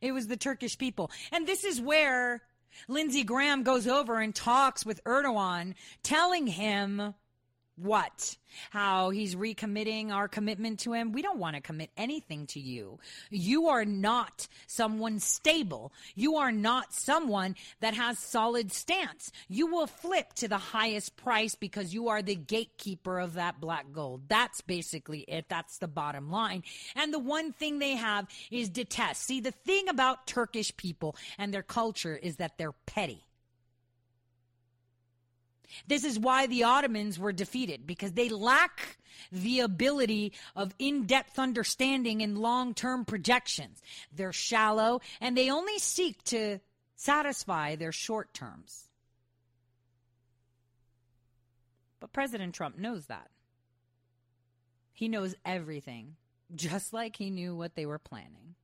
It was the Turkish people. And this is where Lindsey Graham goes over and talks with Erdogan, telling him what? How he's recommitting our commitment to him? We don't want to commit anything to you. You are not someone stable. You are not someone that has solid stance. You will flip to the highest price because you are the gatekeeper of that black gold. That's basically it. That's the bottom line. And the one thing they have is detest. See, the thing about Turkish people and their culture is that they're petty. This is why the Ottomans were defeated because they lack the ability of in depth understanding and long term projections. They're shallow and they only seek to satisfy their short terms. But President Trump knows that. He knows everything, just like he knew what they were planning.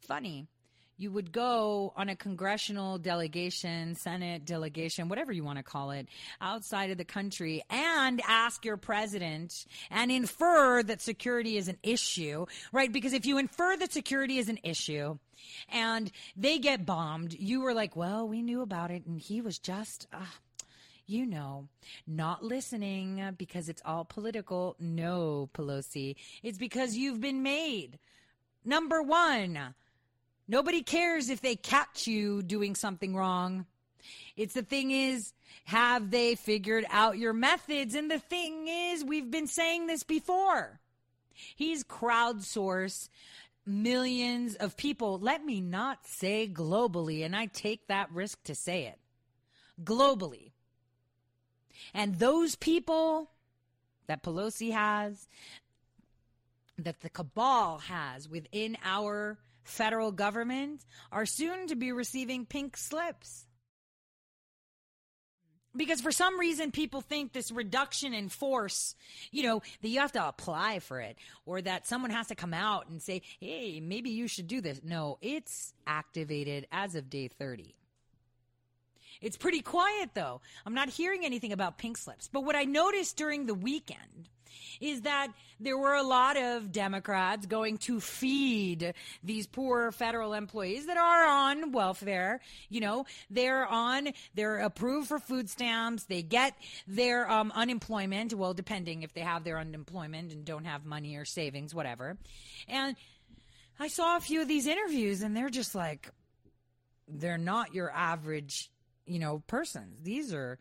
Funny you would go on a congressional delegation, Senate delegation, whatever you want to call it, outside of the country and ask your president and infer that security is an issue, right? Because if you infer that security is an issue and they get bombed, you were like, well, we knew about it and he was just, uh, you know, not listening because it's all political. No, Pelosi. It's because you've been made. Number one, nobody cares if they catch you doing something wrong. It's the thing is, have they figured out your methods? And the thing is, we've been saying this before. He's crowdsourced millions of people. Let me not say globally, and I take that risk to say it. Globally. And those people that Pelosi has, that the cabal has within our federal government, are soon to be receiving pink slips. Because for some reason, people think this reduction in force, you know, that you have to apply for it or that someone has to come out and say, hey, maybe you should do this. No, it's activated as of day 30. It's pretty quiet though. I'm not hearing anything about pink slips. But what I noticed during the weekend is that there were a lot of Democrats going to feed these poor federal employees that are on welfare. You know, they're on, they're approved for food stamps. They get their um, unemployment. Well, depending if they have their unemployment and don't have money or savings, whatever. And I saw a few of these interviews and they're just like, they're not your average you know, persons. These are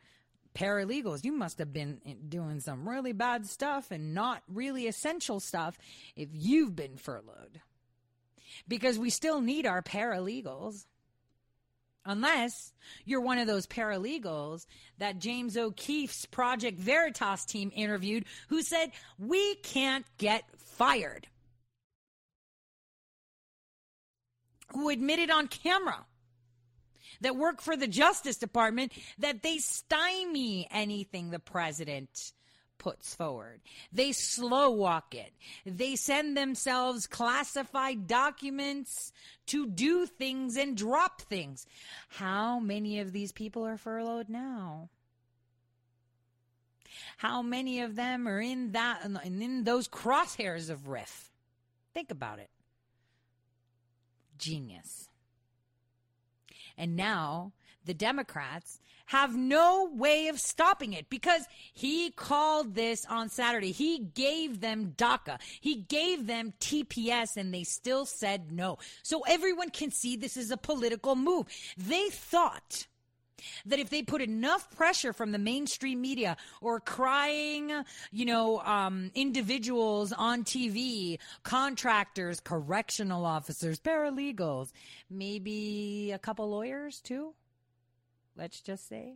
paralegals. You must have been doing some really bad stuff and not really essential stuff if you've been furloughed. Because we still need our paralegals. Unless you're one of those paralegals that James O'Keefe's Project Veritas team interviewed who said, We can't get fired. Who admitted on camera that work for the Justice Department that they stymie anything the president puts forward. They slow walk it. They send themselves classified documents to do things and drop things. How many of these people are furloughed now? How many of them are in that and in those crosshairs of RIF? Think about it. Genius. And now the Democrats have no way of stopping it because he called this on Saturday. He gave them DACA. He gave them TPS and they still said no. So everyone can see this is a political move. They thought that if they put enough pressure from the mainstream media or crying, you know, um, individuals on TV, contractors, correctional officers, paralegals, maybe a couple lawyers too, let's just say.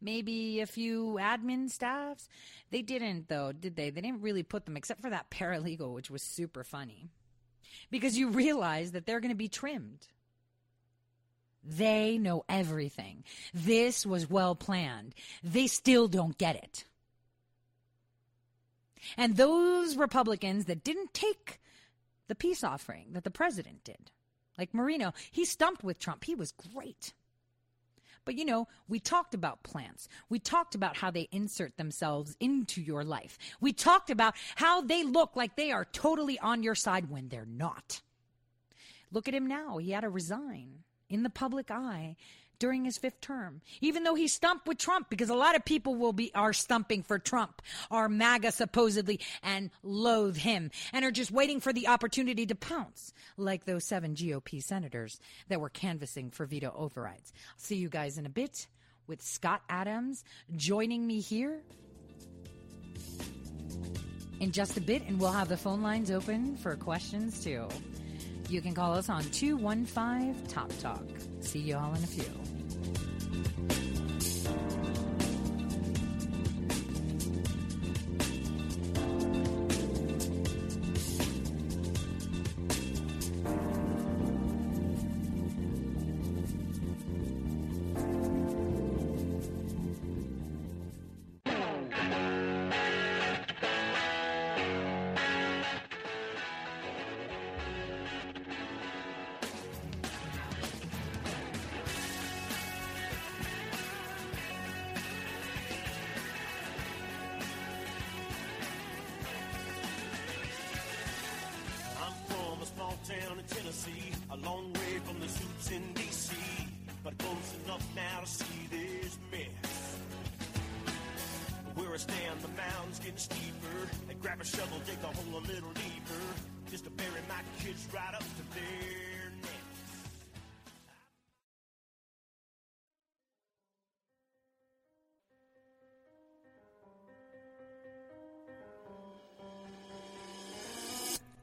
Maybe a few admin staffs. They didn't, though, did they? They didn't really put them, except for that paralegal, which was super funny. Because you realize that they're going to be trimmed they know everything. This was well planned. They still don't get it. And those Republicans that didn't take the peace offering that the president did, like Marino, he stumped with Trump. He was great. But you know, we talked about plants. We talked about how they insert themselves into your life. We talked about how they look like they are totally on your side when they're not. Look at him now. He had to resign in the public eye during his fifth term, even though he stumped with Trump, because a lot of people will be are stumping for Trump, are MAGA supposedly, and loathe him, and are just waiting for the opportunity to pounce, like those seven GOP senators that were canvassing for veto overrides. I'll see you guys in a bit with Scott Adams joining me here in just a bit, and we'll have the phone lines open for questions too. You can call us on 215 Top Talk. See you all in a few.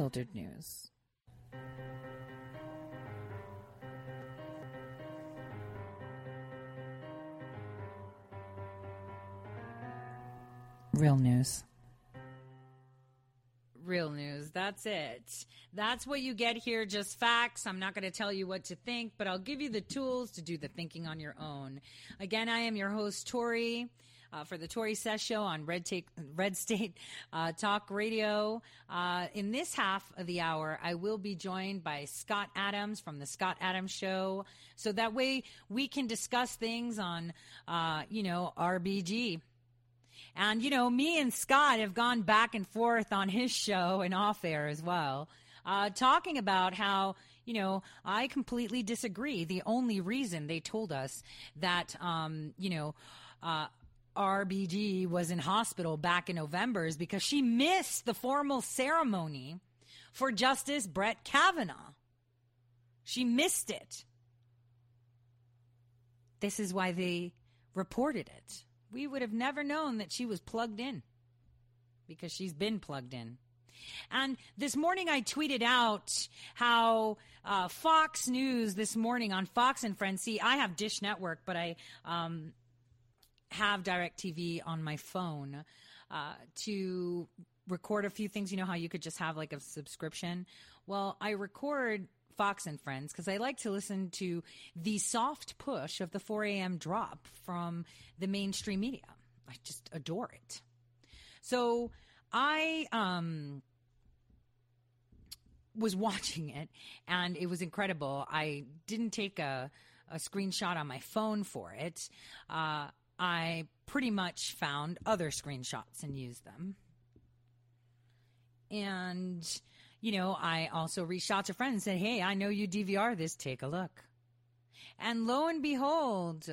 unfiltered news. Real news. Real news. That's it. That's what you get here, just facts. I'm not going to tell you what to think, but I'll give you the tools to do the thinking on your own. Again, I am your host, Tori. Uh, for the Tori Says Show on Red, Take, Red State uh, Talk Radio. Uh, in this half of the hour, I will be joined by Scott Adams from the Scott Adams Show. So that way we can discuss things on, uh, you know, RBG. And, you know, me and Scott have gone back and forth on his show and off air as well, uh, talking about how, you know, I completely disagree. The only reason they told us that, um, you know, uh, RBG was in hospital back in November is because she missed the formal ceremony for Justice Brett Kavanaugh. She missed it. This is why they reported it. We would have never known that she was plugged in because she's been plugged in. And this morning I tweeted out how uh, Fox News this morning on Fox and Friends. See, I have Dish Network, but I um, have DirecTV on my phone uh, to record a few things. You know how you could just have like a subscription? Well, I record Fox and Friends because I like to listen to the soft push of the 4 a.m. drop from the mainstream media. I just adore it. So I um, was watching it and it was incredible. I didn't take a, a screenshot on my phone for it. Uh, I pretty much found other screenshots and used them. And, you know, I also reached out to friends and said, hey, I know you DVR this, take a look. And lo and behold,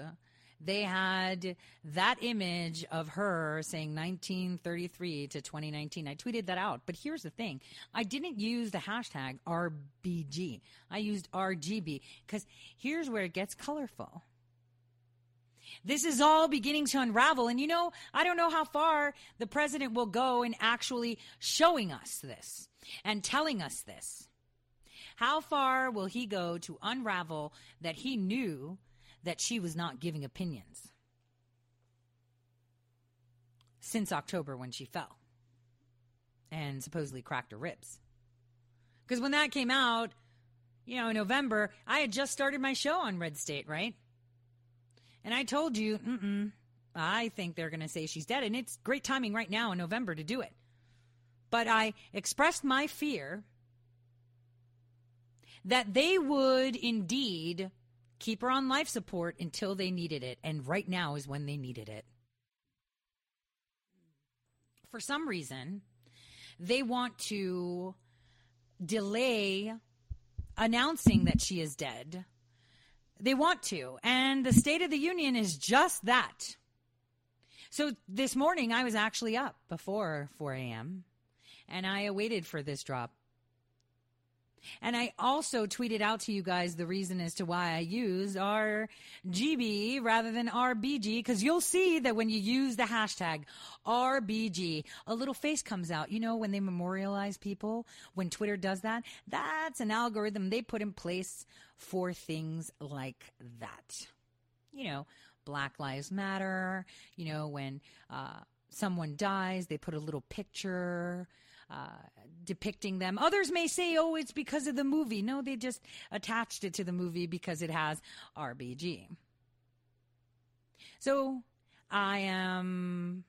they had that image of her saying 1933 to 2019. I tweeted that out. But here's the thing I didn't use the hashtag RBG, I used RGB because here's where it gets colorful. This is all beginning to unravel. And you know, I don't know how far the president will go in actually showing us this and telling us this. How far will he go to unravel that he knew that she was not giving opinions since October when she fell and supposedly cracked her ribs? Because when that came out, you know, in November, I had just started my show on Red State, right? And I told you, mm I think they're going to say she's dead. And it's great timing right now in November to do it. But I expressed my fear that they would indeed keep her on life support until they needed it. And right now is when they needed it. For some reason, they want to delay announcing that she is dead they want to. And the State of the Union is just that. So this morning, I was actually up before 4 a.m. and I waited for this drop. And I also tweeted out to you guys the reason as to why I use RGB rather than RBG, because you'll see that when you use the hashtag RBG, a little face comes out. You know, when they memorialize people, when Twitter does that, that's an algorithm they put in place for things like that. You know, Black Lives Matter, you know, when, uh, someone dies, they put a little picture uh, depicting them. Others may say, oh, it's because of the movie. No, they just attached it to the movie because it has RBG. So I am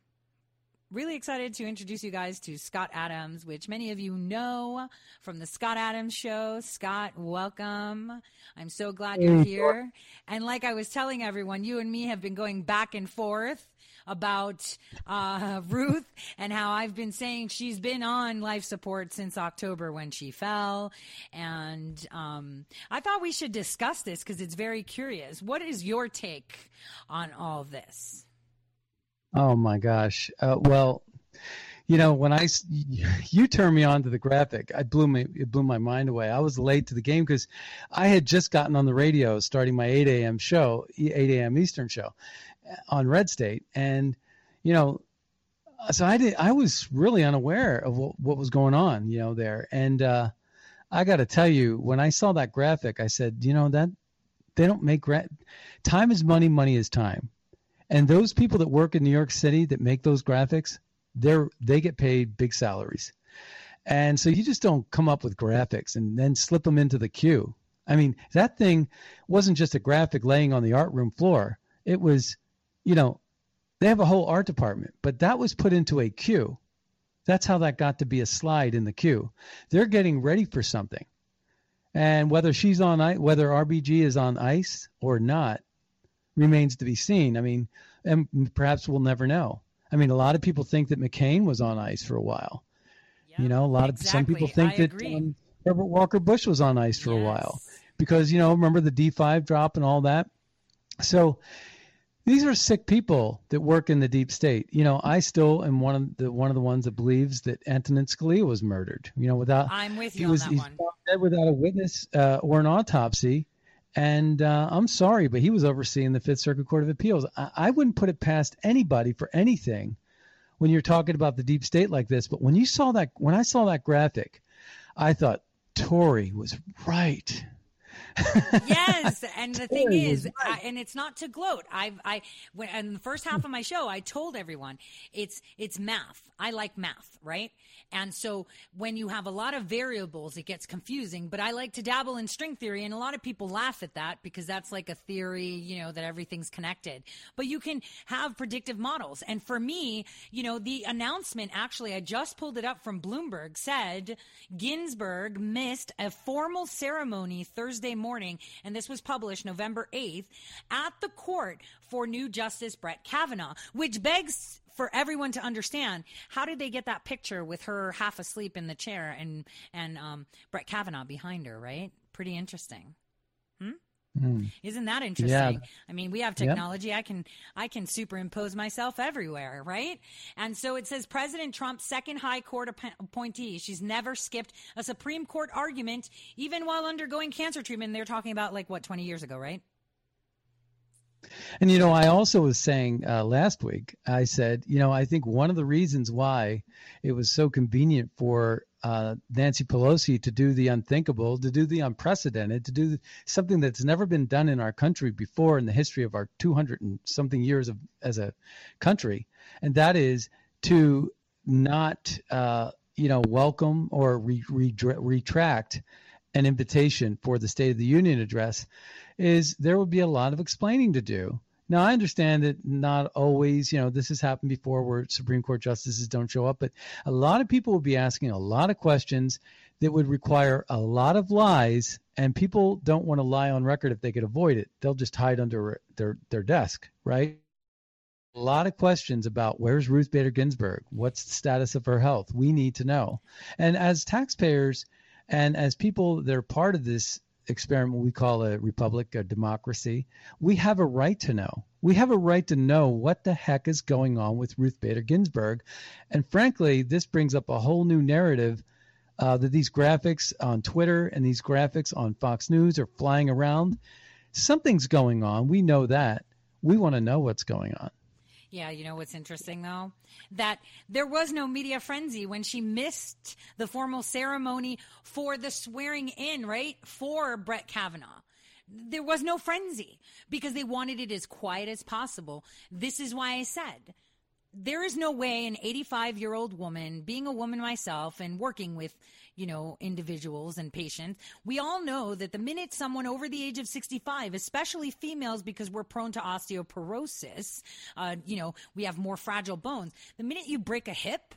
really excited to introduce you guys to Scott Adams, which many of you know from the Scott Adams show. Scott, welcome. I'm so glad you're here. And like I was telling everyone, you and me have been going back and forth about uh, Ruth and how I've been saying she's been on life support since October when she fell. And um, I thought we should discuss this because it's very curious. What is your take on all this? Oh my gosh. Uh, well, you know, when I you turned me on to the graphic, I blew me it blew my mind away. I was late to the game because I had just gotten on the radio starting my 8 a.m. show, 8 a.m. Eastern show, on Red State, and you know, so I did. I was really unaware of what, what was going on, you know, there, and uh, I got to tell you, when I saw that graphic, I said, you know, that they don't make gra- time is money, money is time and those people that work in New York City that make those graphics, they're they get paid big salaries. And so you just don't come up with graphics and then slip them into the queue. I mean, that thing wasn't just a graphic laying on the art room floor. It was, you know, they have a whole art department, but that was put into a queue. That's how that got to be a slide in the queue. They're getting ready for something. And whether she's on ice, whether RBG is on ice or not, remains to be seen. I mean, and perhaps we'll never know. I mean, a lot of people think that McCain was on ice for a while. Yeah, you know, a lot exactly. of some people think I that um, Herbert Walker Bush was on ice for yes. a while because you know, remember the D5 drop and all that. So these are sick people that work in the deep state. You know, I still am one of the one of the ones that believes that Antonin Scalia was murdered. You know, without I'm with you he was, on that one. Dead without a witness uh, or an autopsy and uh, I'm sorry, but he was overseeing the Fifth Circuit Court of Appeals. I, I wouldn't put it past anybody for anything when you're talking about the deep state like this. But when you saw that, when I saw that graphic, I thought Tori was right. Yes, and the thing is, I, and it's not to gloat. I've I when in the first half of my show, I told everyone it's it's math. I like math, right? And so when you have a lot of variables, it gets confusing. But I like to dabble in string theory, and a lot of people laugh at that because that's like a theory, you know, that everything's connected. But you can have predictive models. And for me, you know, the announcement actually, I just pulled it up from Bloomberg, said Ginsburg missed a formal ceremony Thursday morning, and this was published November 8th at the court for new Justice Brett Kavanaugh, which begs for everyone to understand how did they get that picture with her half asleep in the chair and and um, Brett Kavanaugh behind her, right? Pretty interesting. Mm. Isn't that interesting? Yeah. I mean, we have technology. Yep. I can I can superimpose myself everywhere, right? And so it says President Trump's second high court appointee. She's never skipped a Supreme Court argument, even while undergoing cancer treatment. They're talking about like what twenty years ago, right? And you know, I also was saying uh, last week, I said, you know, I think one of the reasons why it was so convenient for uh, Nancy Pelosi to do the unthinkable, to do the unprecedented, to do something that's never been done in our country before in the history of our 200 and something years of as a country, and that is to not, uh, you know, welcome or re- re- retract an invitation for the State of the Union address is there would be a lot of explaining to do. Now, I understand that not always, you know, this has happened before where Supreme Court justices don't show up, but a lot of people will be asking a lot of questions that would require a lot of lies, and people don't want to lie on record if they could avoid it. They'll just hide under their, their desk, right? A lot of questions about where's Ruth Bader Ginsburg? What's the status of her health? We need to know. And as taxpayers and as people that are part of this experiment we call a republic, a democracy, we have a right to know. We have a right to know what the heck is going on with Ruth Bader Ginsburg. And frankly, this brings up a whole new narrative uh, that these graphics on Twitter and these graphics on Fox News are flying around. Something's going on. We know that. We want to know what's going on. Yeah, you know what's interesting though? That there was no media frenzy when she missed the formal ceremony for the swearing in, right? For Brett Kavanaugh. There was no frenzy because they wanted it as quiet as possible. This is why I said there is no way an 85 year old woman, being a woman myself and working with, you know, individuals and patients, we all know that the minute someone over the age of 65, especially females, because we're prone to osteoporosis, uh, you know, we have more fragile bones, the minute you break a hip,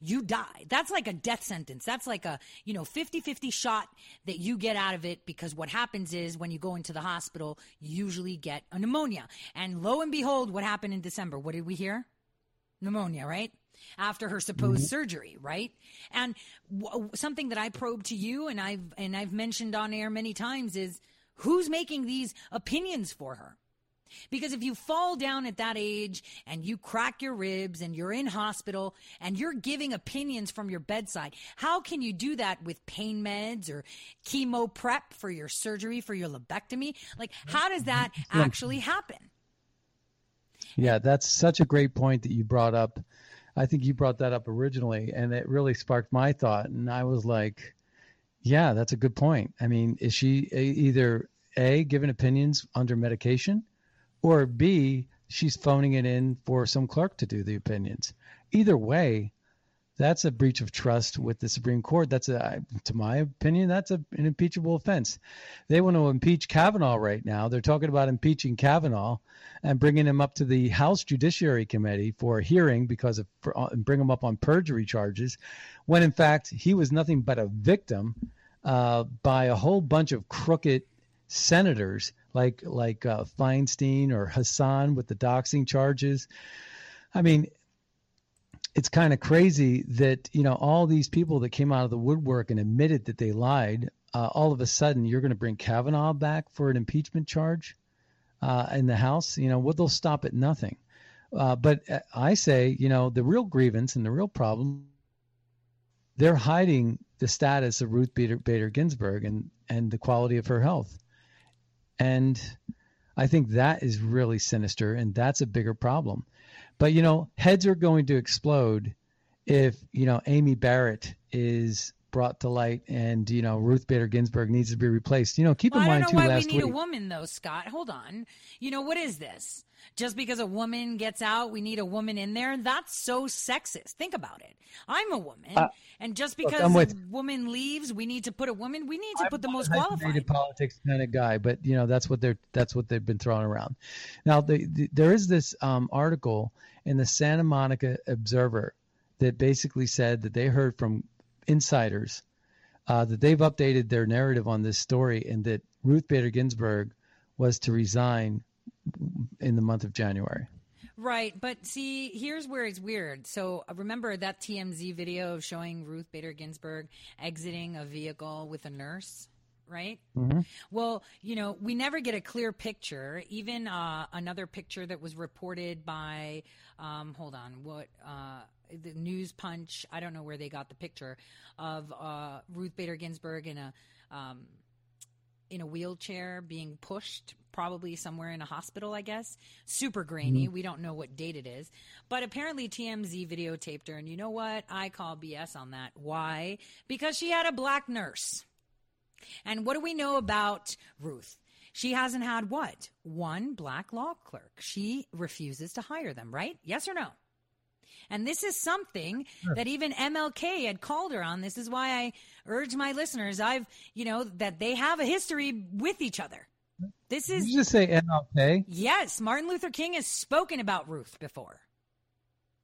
you die. That's like a death sentence. That's like a, you know, 50-50 shot that you get out of it because what happens is when you go into the hospital, you usually get a pneumonia. And lo and behold, what happened in December? What did we hear? Pneumonia, right? After her supposed mm-hmm. surgery, right? And w- something that I probe to you and I've and I've mentioned on air many times is who's making these opinions for her? Because if you fall down at that age and you crack your ribs and you're in hospital and you're giving opinions from your bedside, how can you do that with pain meds or chemo prep for your surgery, for your lobectomy? Like, how does that actually happen? Yeah, that's such a great point that you brought up. I think you brought that up originally, and it really sparked my thought. And I was like, yeah, that's a good point. I mean, is she either A, giving opinions under medication? or B, she's phoning it in for some clerk to do the opinions. Either way, that's a breach of trust with the Supreme Court. That's a, to my opinion, that's a, an impeachable offense. They want to impeach Kavanaugh right now. They're talking about impeaching Kavanaugh and bringing him up to the House Judiciary Committee for a hearing because of for, uh, bring him up on perjury charges, when in fact he was nothing but a victim uh, by a whole bunch of crooked senators like like uh, Feinstein or Hassan with the doxing charges. I mean, it's kind of crazy that you know all these people that came out of the woodwork and admitted that they lied. Uh, all of a sudden, you're going to bring Kavanaugh back for an impeachment charge uh, in the House. You know, well, they'll stop at nothing. Uh, but uh, I say, you know, the real grievance and the real problem, they're hiding the status of Ruth Bader, Bader Ginsburg and and the quality of her health. And I think that is really sinister and that's a bigger problem. But, you know, heads are going to explode if, you know, Amy Barrett is brought to light and, you know, Ruth Bader Ginsburg needs to be replaced. You know, keep well, in mind, too, last week. I don't know why we need week, a woman, though, Scott. Hold on. You know, what is this? just because a woman gets out, we need a woman in there. That's so sexist. Think about it. I'm a woman, uh, and just because look, a woman leaves, we need to put a woman. We need to I'm put the most qualified. Politics kind of guy, but you know that's what they're that's what they've been throwing around. Now, the, the, there is this um, article in the Santa Monica Observer that basically said that they heard from insiders uh, that they've updated their narrative on this story, and that Ruth Bader Ginsburg was to resign in the month of January. Right, but see, here's where it's weird. So uh, remember that TMZ video of showing Ruth Bader Ginsburg exiting a vehicle with a nurse? right? Mm-hmm. Well, you know, we never get a clear picture. Even uh, another picture that was reported by, um, hold on, what uh, the News Punch? I don't know where they got the picture of uh, Ruth Bader Ginsburg in a um, in a wheelchair being pushed probably somewhere in a hospital, I guess. Super grainy. Mm-hmm. We don't know what date it is. But apparently TMZ videotaped her. And you know what? I call BS on that. Why? Because she had a black nurse. And what do we know about Ruth? She hasn't had what? One black law clerk. She refuses to hire them, right? Yes or no? And this is something sure. that even MLK had called her on. This is why I urge my listeners, I've, you know, that they have a history with each other. This is. Did you just say MLK? Yes, Martin Luther King has spoken about Ruth before.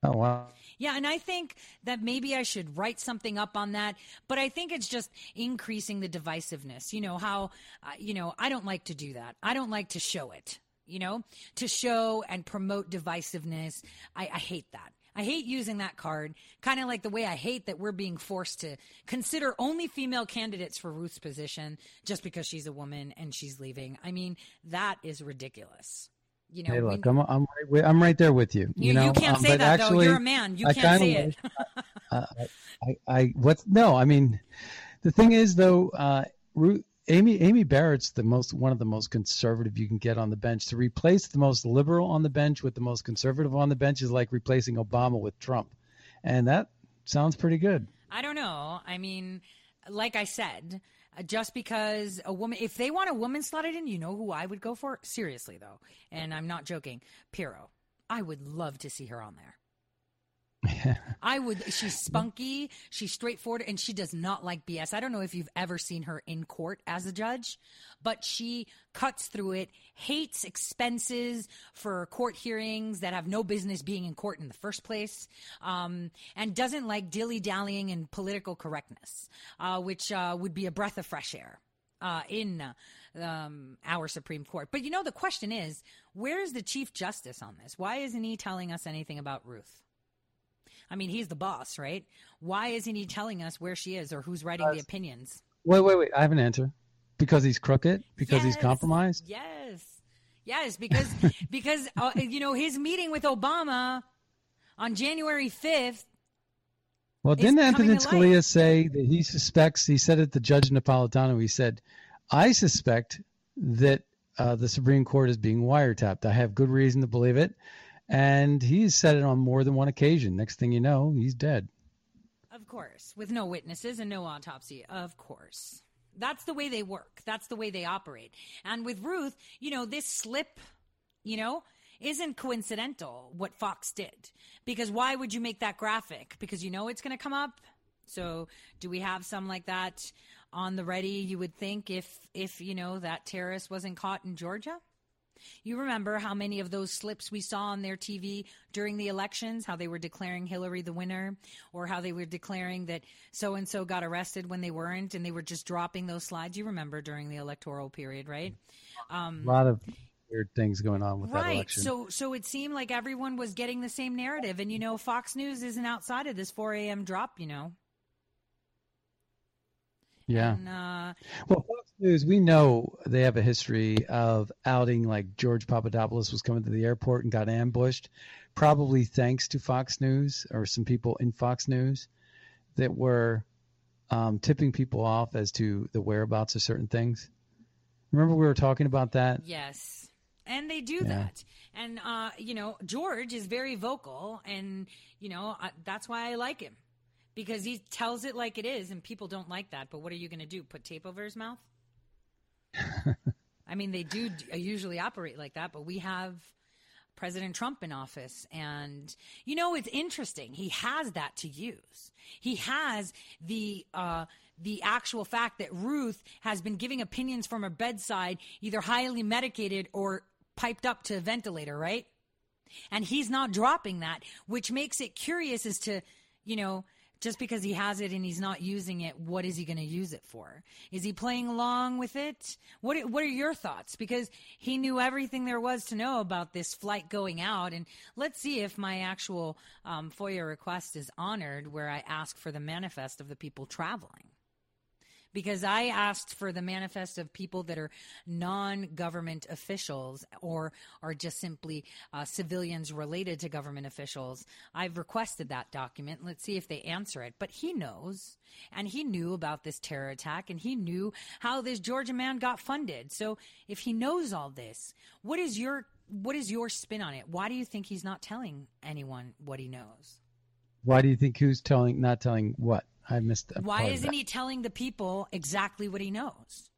Oh wow. Yeah, and I think that maybe I should write something up on that, but I think it's just increasing the divisiveness. You know how uh, you know, I don't like to do that. I don't like to show it, you know, to show and promote divisiveness. I, I hate that. I hate using that card, kind of like the way I hate that we're being forced to consider only female candidates for Ruth's position just because she's a woman and she's leaving. I mean, that is ridiculous. You know, hey, look, we, I'm, I'm, right with, I'm right there with you. You, you know, you can't um, say that actually, though. You're a man. You I can't say it. uh, I, I, what's no? I mean, the thing is though, uh, Ruth, Amy Amy Barrett's the most one of the most conservative you can get on the bench. To replace the most liberal on the bench with the most conservative on the bench is like replacing Obama with Trump, and that sounds pretty good. I don't know. I mean, like I said, uh, just because a woman, if they want a woman slotted in, you know who I would go for? Seriously though, and I'm not joking. Pirro. I would love to see her on there. I would. She's spunky. She's straightforward, and she does not like BS. I don't know if you've ever seen her in court as a judge, but she cuts through it. Hates expenses for court hearings that have no business being in court in the first place, um, and doesn't like dilly dallying and political correctness, uh, which uh, would be a breath of fresh air uh, in um, our Supreme Court. But you know, the question is, where is the Chief Justice on this? Why isn't he telling us anything about Ruth? I mean, he's the boss, right? Why isn't he telling us where she is or who's writing the opinions? Wait, wait, wait. I have an answer. Because he's crooked? Because he's compromised? Yes. Yes, because because uh, you know his meeting with Obama on January 5th Well, didn't Anthony coming to light. Scalia say that he suspects? He said it to Judge Napolitano. He said, "I suspect that uh, the Supreme Court is being wiretapped. I have good reason to believe it." And he's said it on more than one occasion. Next thing you know, he's dead. Of course, with no witnesses and no autopsy. Of course. That's the way they work. That's the way they operate. And with Ruth, you know, this slip, you know, isn't coincidental what Fox did. Because why would you make that graphic? Because you know it's going to come up. So, do we have some like that on the ready, you would think if if, you know, that terrorist wasn't caught in Georgia? You remember how many of those slips we saw on their TV during the elections, how they were declaring Hillary the winner, or how they were declaring that so and so got arrested when they weren't, and they were just dropping those slides. You remember during the electoral period, right? Um, A lot of weird things going on with that right. election. So, so it seemed like everyone was getting the same narrative, and you know, Fox News isn't outside of this 4 a.m. drop. You know, yeah. and, uh, Well, News, we know they have a history of outing like George Papadopoulos was coming to the airport and got ambushed, probably thanks to Fox News or some people in Fox News that were um, tipping people off as to the whereabouts of certain things. Remember we were talking about that? Yes. And they do Yeah. that. And, uh, you know, George is very vocal, and, you know, I, that's why I like him. Because he tells it like it is, and people don't like that. But what are you going to do? Put tape over his mouth? I mean, they do uh, usually operate like that, but we have President Trump in office. And, you know, it's interesting. He has that to use. He has the, uh, the actual fact that Ruth has been giving opinions from her bedside, either highly medicated or piped up to a ventilator, right? And he's not dropping that, which makes it curious as to, you know, just because he has it and he's not using it, what is he going to use it for? Is he playing along with it? What What are your thoughts? Because he knew everything there was to know about this flight going out, and let's see if my actual um, FOIA request is honored, where I ask for the manifest of the people traveling because I asked for the manifest of people that are non government officials or are just simply uh, civilians related to government officials. I've requested that document. Let's see if they answer it. But he knows, and he knew about this terror attack, and he knew how this Georgia man got funded. So if he knows all this, what is your what is your spin on it? Why do you think he's not telling anyone what he knows? Why do you think who's telling not telling what? I missed that. Why isn't that. he telling the people exactly what he knows?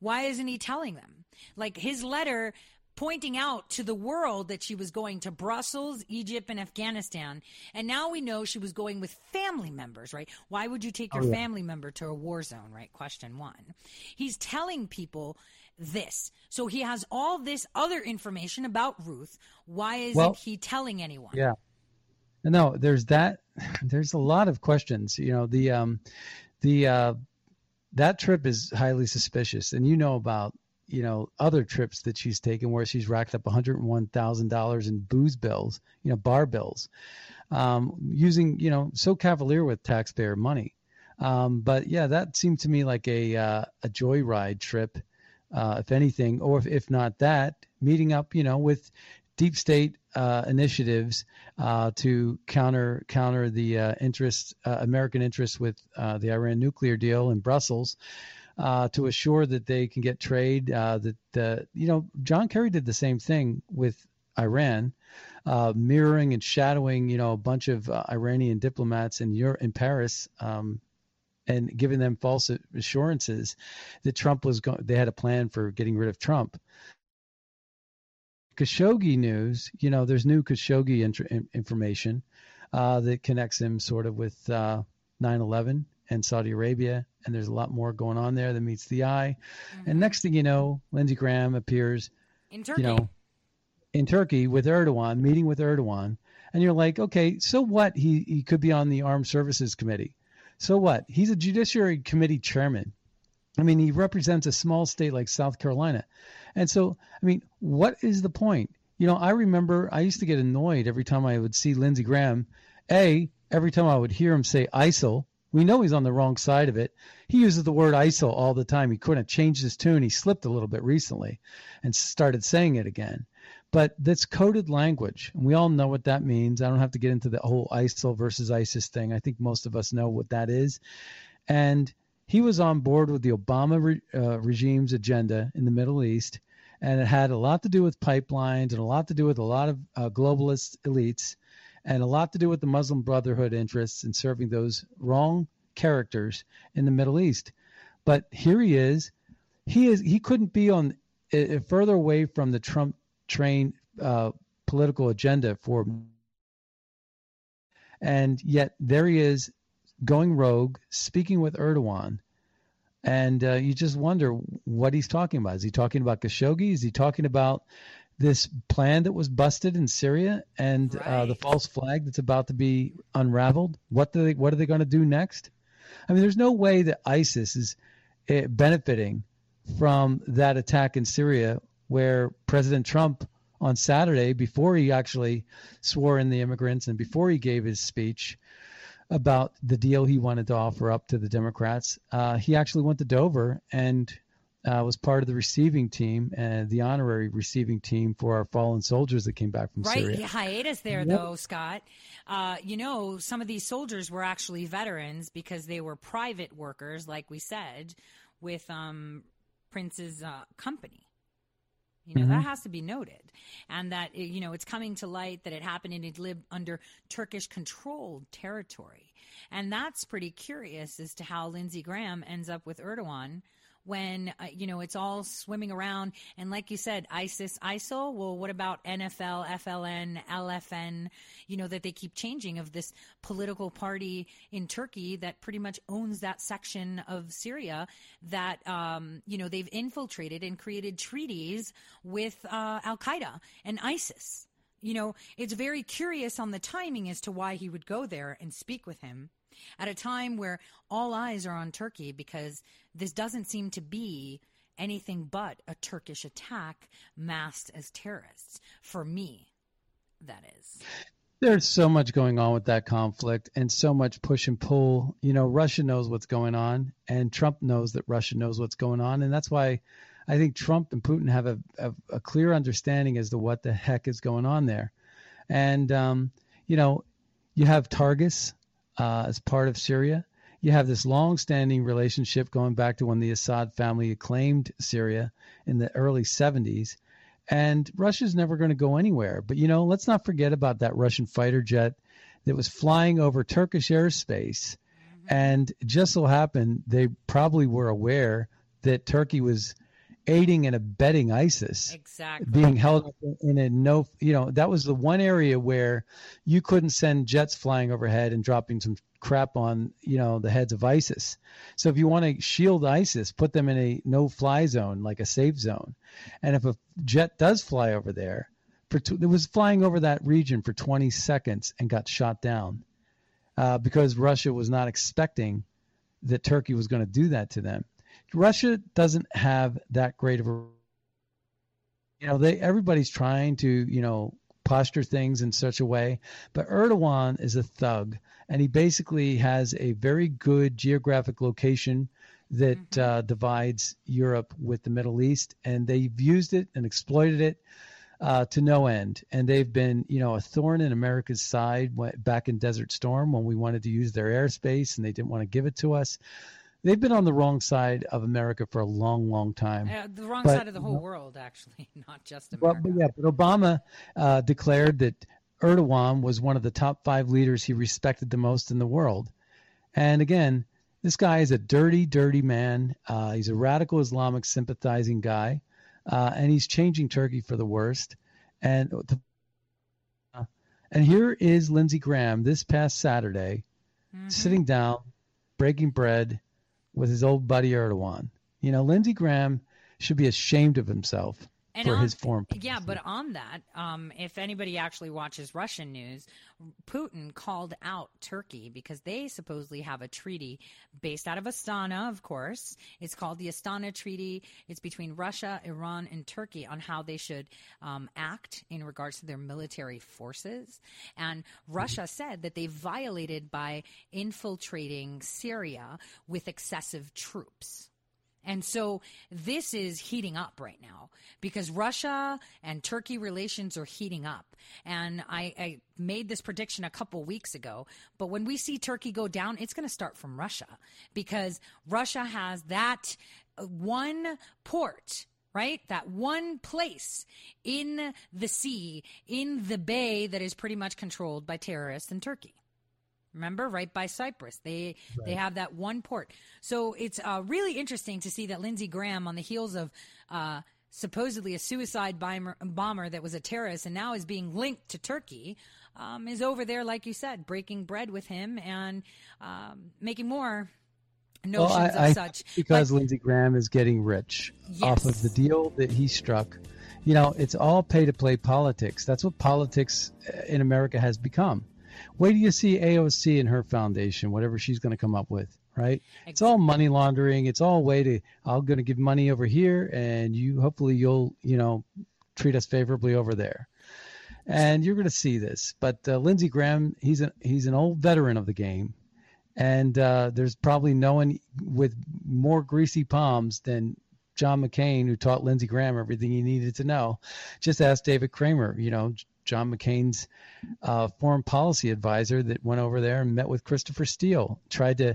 Why isn't he telling them? Like his letter pointing out to the world that she was going to Brussels, Egypt, and Afghanistan. And now we know she was going with family members, right? Why would you take your Oh, yeah. family member to a war zone, right? Question one. He's telling people this. So he has all this other information about Ruth. Why isn't Well- he telling anyone? Yeah. No, there's that. There's a lot of questions. You know, the um, the uh, that trip is highly suspicious, and you know about you know other trips that she's taken where she's racked up one hundred and one thousand dollars in booze bills, you know, bar bills, um, using you know so cavalier with taxpayer money. Um, but yeah, that seemed to me like a uh, a joyride trip, uh, if anything, or if, if not that, meeting up, you know, with deep state uh, initiatives uh, to counter counter the uh, interest uh, American interests with uh, the Iran nuclear deal in Brussels. Uh, to assure that they can get trade, that the you know John Kerry did the same thing with Iran, mirroring and shadowing you know a bunch of Iranian diplomats in Europe, in Paris, um, and giving them false assurances that Trump was going. They had a plan for getting rid of Trump. Khashoggi news, you know, there's new Khashoggi in- information. uh, that connects him sort of with uh, 9/11 and Saudi Arabia, and there's a lot more going on there that meets the eye. Mm-hmm. And next thing you know, Lindsey Graham appears in Turkey. You know, in Turkey with Erdogan, meeting with Erdogan, and you're like, okay, so what? He he could be on the Armed Services Committee. So what? He's a Judiciary Committee chairman. I mean, he represents a small state like South Carolina. And so, I mean, what is the point? You know, I remember I used to get annoyed every time I would see Lindsey Graham. A, every time I would hear him say ISIL, we know he's on the wrong side of it. He uses the word ISIL all the time. He couldn't have changed his tune. He slipped a little bit recently and started saying it again. But that's coded language. And we all know what that means. I don't have to get into the whole ISIL versus ISIS thing. I think most of us know what that is. And he was on board with the Obama re, uh, regime's agenda in the Middle East, and it had a lot to do with pipelines and a lot to do with a lot of uh, globalist elites, and a lot to do with the Muslim Brotherhood interests in serving those wrong characters in the Middle East. But here he is. He is. He couldn't be on uh, further away from the Trump train uh, political agenda for, and yet there he is going rogue, speaking with Erdogan, and uh, you just wonder what he's talking about. Is he talking about Khashoggi? Is he talking about this plan that was busted in Syria and right. uh, the false flag that's about to be unraveled? What do they What are they going to do next? I mean, there's no way that ISIS is uh, benefiting from that attack in Syria, where President Trump on Saturday, before he actually swore in the immigrants and before he gave his speech, about the deal he wanted to offer up to the Democrats. Uh, he actually went to Dover and uh, was part of the receiving team and uh, the honorary receiving team for our fallen soldiers that came back from right. Syria. Right, hiatus there yep. though, Scott. Uh, you know, some of these soldiers were actually veterans because they were private workers, like we said, with um, Prince's uh, company. You know, mm-hmm. that has to be noted. And that, you know, it's coming to light that it happened in Idlib under Turkish controlled territory. And that's pretty curious as to how Lindsey Graham ends up with Erdogan when uh, you know it's all swimming around. And like you said isis isil. Well what about nfl fln lfn you know that they keep changing of this political party in turkey that pretty much owns that section of syria that um, you know they've infiltrated and created treaties with uh, al-qaeda and isis. You know it's very curious on the timing as to why he would go there and speak with him at a time where all eyes are on Turkey because this doesn't seem to be anything but a Turkish attack masked as terrorists. For me, that is. There's so much going on with that conflict and so much push and pull. You know, Russia knows what's going on, and Trump knows that Russia knows what's going on. And that's why I think Trump and Putin have a, a, a clear understanding as to what the heck is going on there. And, um, you know, you have Tartus, uh, as part of Syria. You have this long-standing relationship going back to when the Assad family acclaimed Syria in the early 70s, and Russia's never going to go anywhere. But you know, let's not forget about that Russian fighter jet that was flying over Turkish airspace, mm-hmm. and just so happened they probably were aware that Turkey was aiding and abetting ISIS. Exactly. Being held in a no, you know, that was the one area where you couldn't send jets flying overhead and dropping some crap on, you know, the heads of ISIS. So if you want to shield ISIS, put them in a no fly zone, like a safe zone. And if a jet does fly over there, for t- it was flying over that region for 20 seconds and got shot down uh, because Russia was not expecting that Turkey was going to do that to them. Russia doesn't have that great of a you know they everybody's trying to you know posture things in such a way but Erdogan is a thug and he basically has a very good geographic location that mm-hmm. uh, divides Europe with the Middle East and they've used it and exploited it uh, to no end and they've been you know a thorn in America's side back in Desert Storm when we wanted to use their airspace and they didn't want to give it to us they've been on the wrong side of America for a long, long time. Uh, the wrong but, side of the whole world, actually, not just America. Well, but yeah, but Obama uh, declared that Erdogan was one of the top five leaders he respected the most in the world. And again, this guy is a dirty, dirty man. Uh, he's a radical Islamic sympathizing guy, uh, and he's changing Turkey for the worst. And the And here is Lindsey Graham this past Saturday Mm-hmm. sitting down, breaking bread with his old buddy Erdogan. You know, Lindsey Graham should be ashamed of himself And for on- his foreign Yeah, but on that, um, if anybody actually watches Russian news, Putin called out Turkey because they supposedly have a treaty based out of Astana, of course. It's called the Astana Treaty. It's between Russia, Iran, and Turkey on how they should um, act in regards to their military forces. And Russia said that they violated by infiltrating Syria with excessive troops. And so this is heating up right now because Russia and Turkey relations are heating up. And I, I made this prediction a couple weeks ago. But when we see Turkey go down, it's going to start from Russia because Russia has that uh, one port right? That one place in the sea, in the bay that is pretty much controlled by terrorists in Turkey. Remember, right by Cyprus, they they have that one port. So it's uh, really interesting to see that Lindsey Graham, on the heels of uh, supposedly a suicide bomber, bomber that was a terrorist and now is being linked to Turkey, um, is over there, like you said, breaking bread with him and um, making more notions well, I, of I such. because Lindsey Graham is getting rich off of the deal that he struck. You know, it's all pay to play politics. That's what politics uh, in America has become. Wait till you see AOC and her foundation, whatever she's going to come up with, right? It's all money laundering. It's all way to I'm going to give money over here, and you hopefully you'll you know treat us favorably over there, and you're going to see this. But uh, Lindsey Graham, he's an he's an old veteran of the game, and uh, there's probably no one with more greasy palms than John McCain, who taught Lindsey Graham everything he needed to know. Just ask David Kramer, you know, John McCain's uh, foreign policy advisor that went over there and met with Christopher Steele, tried to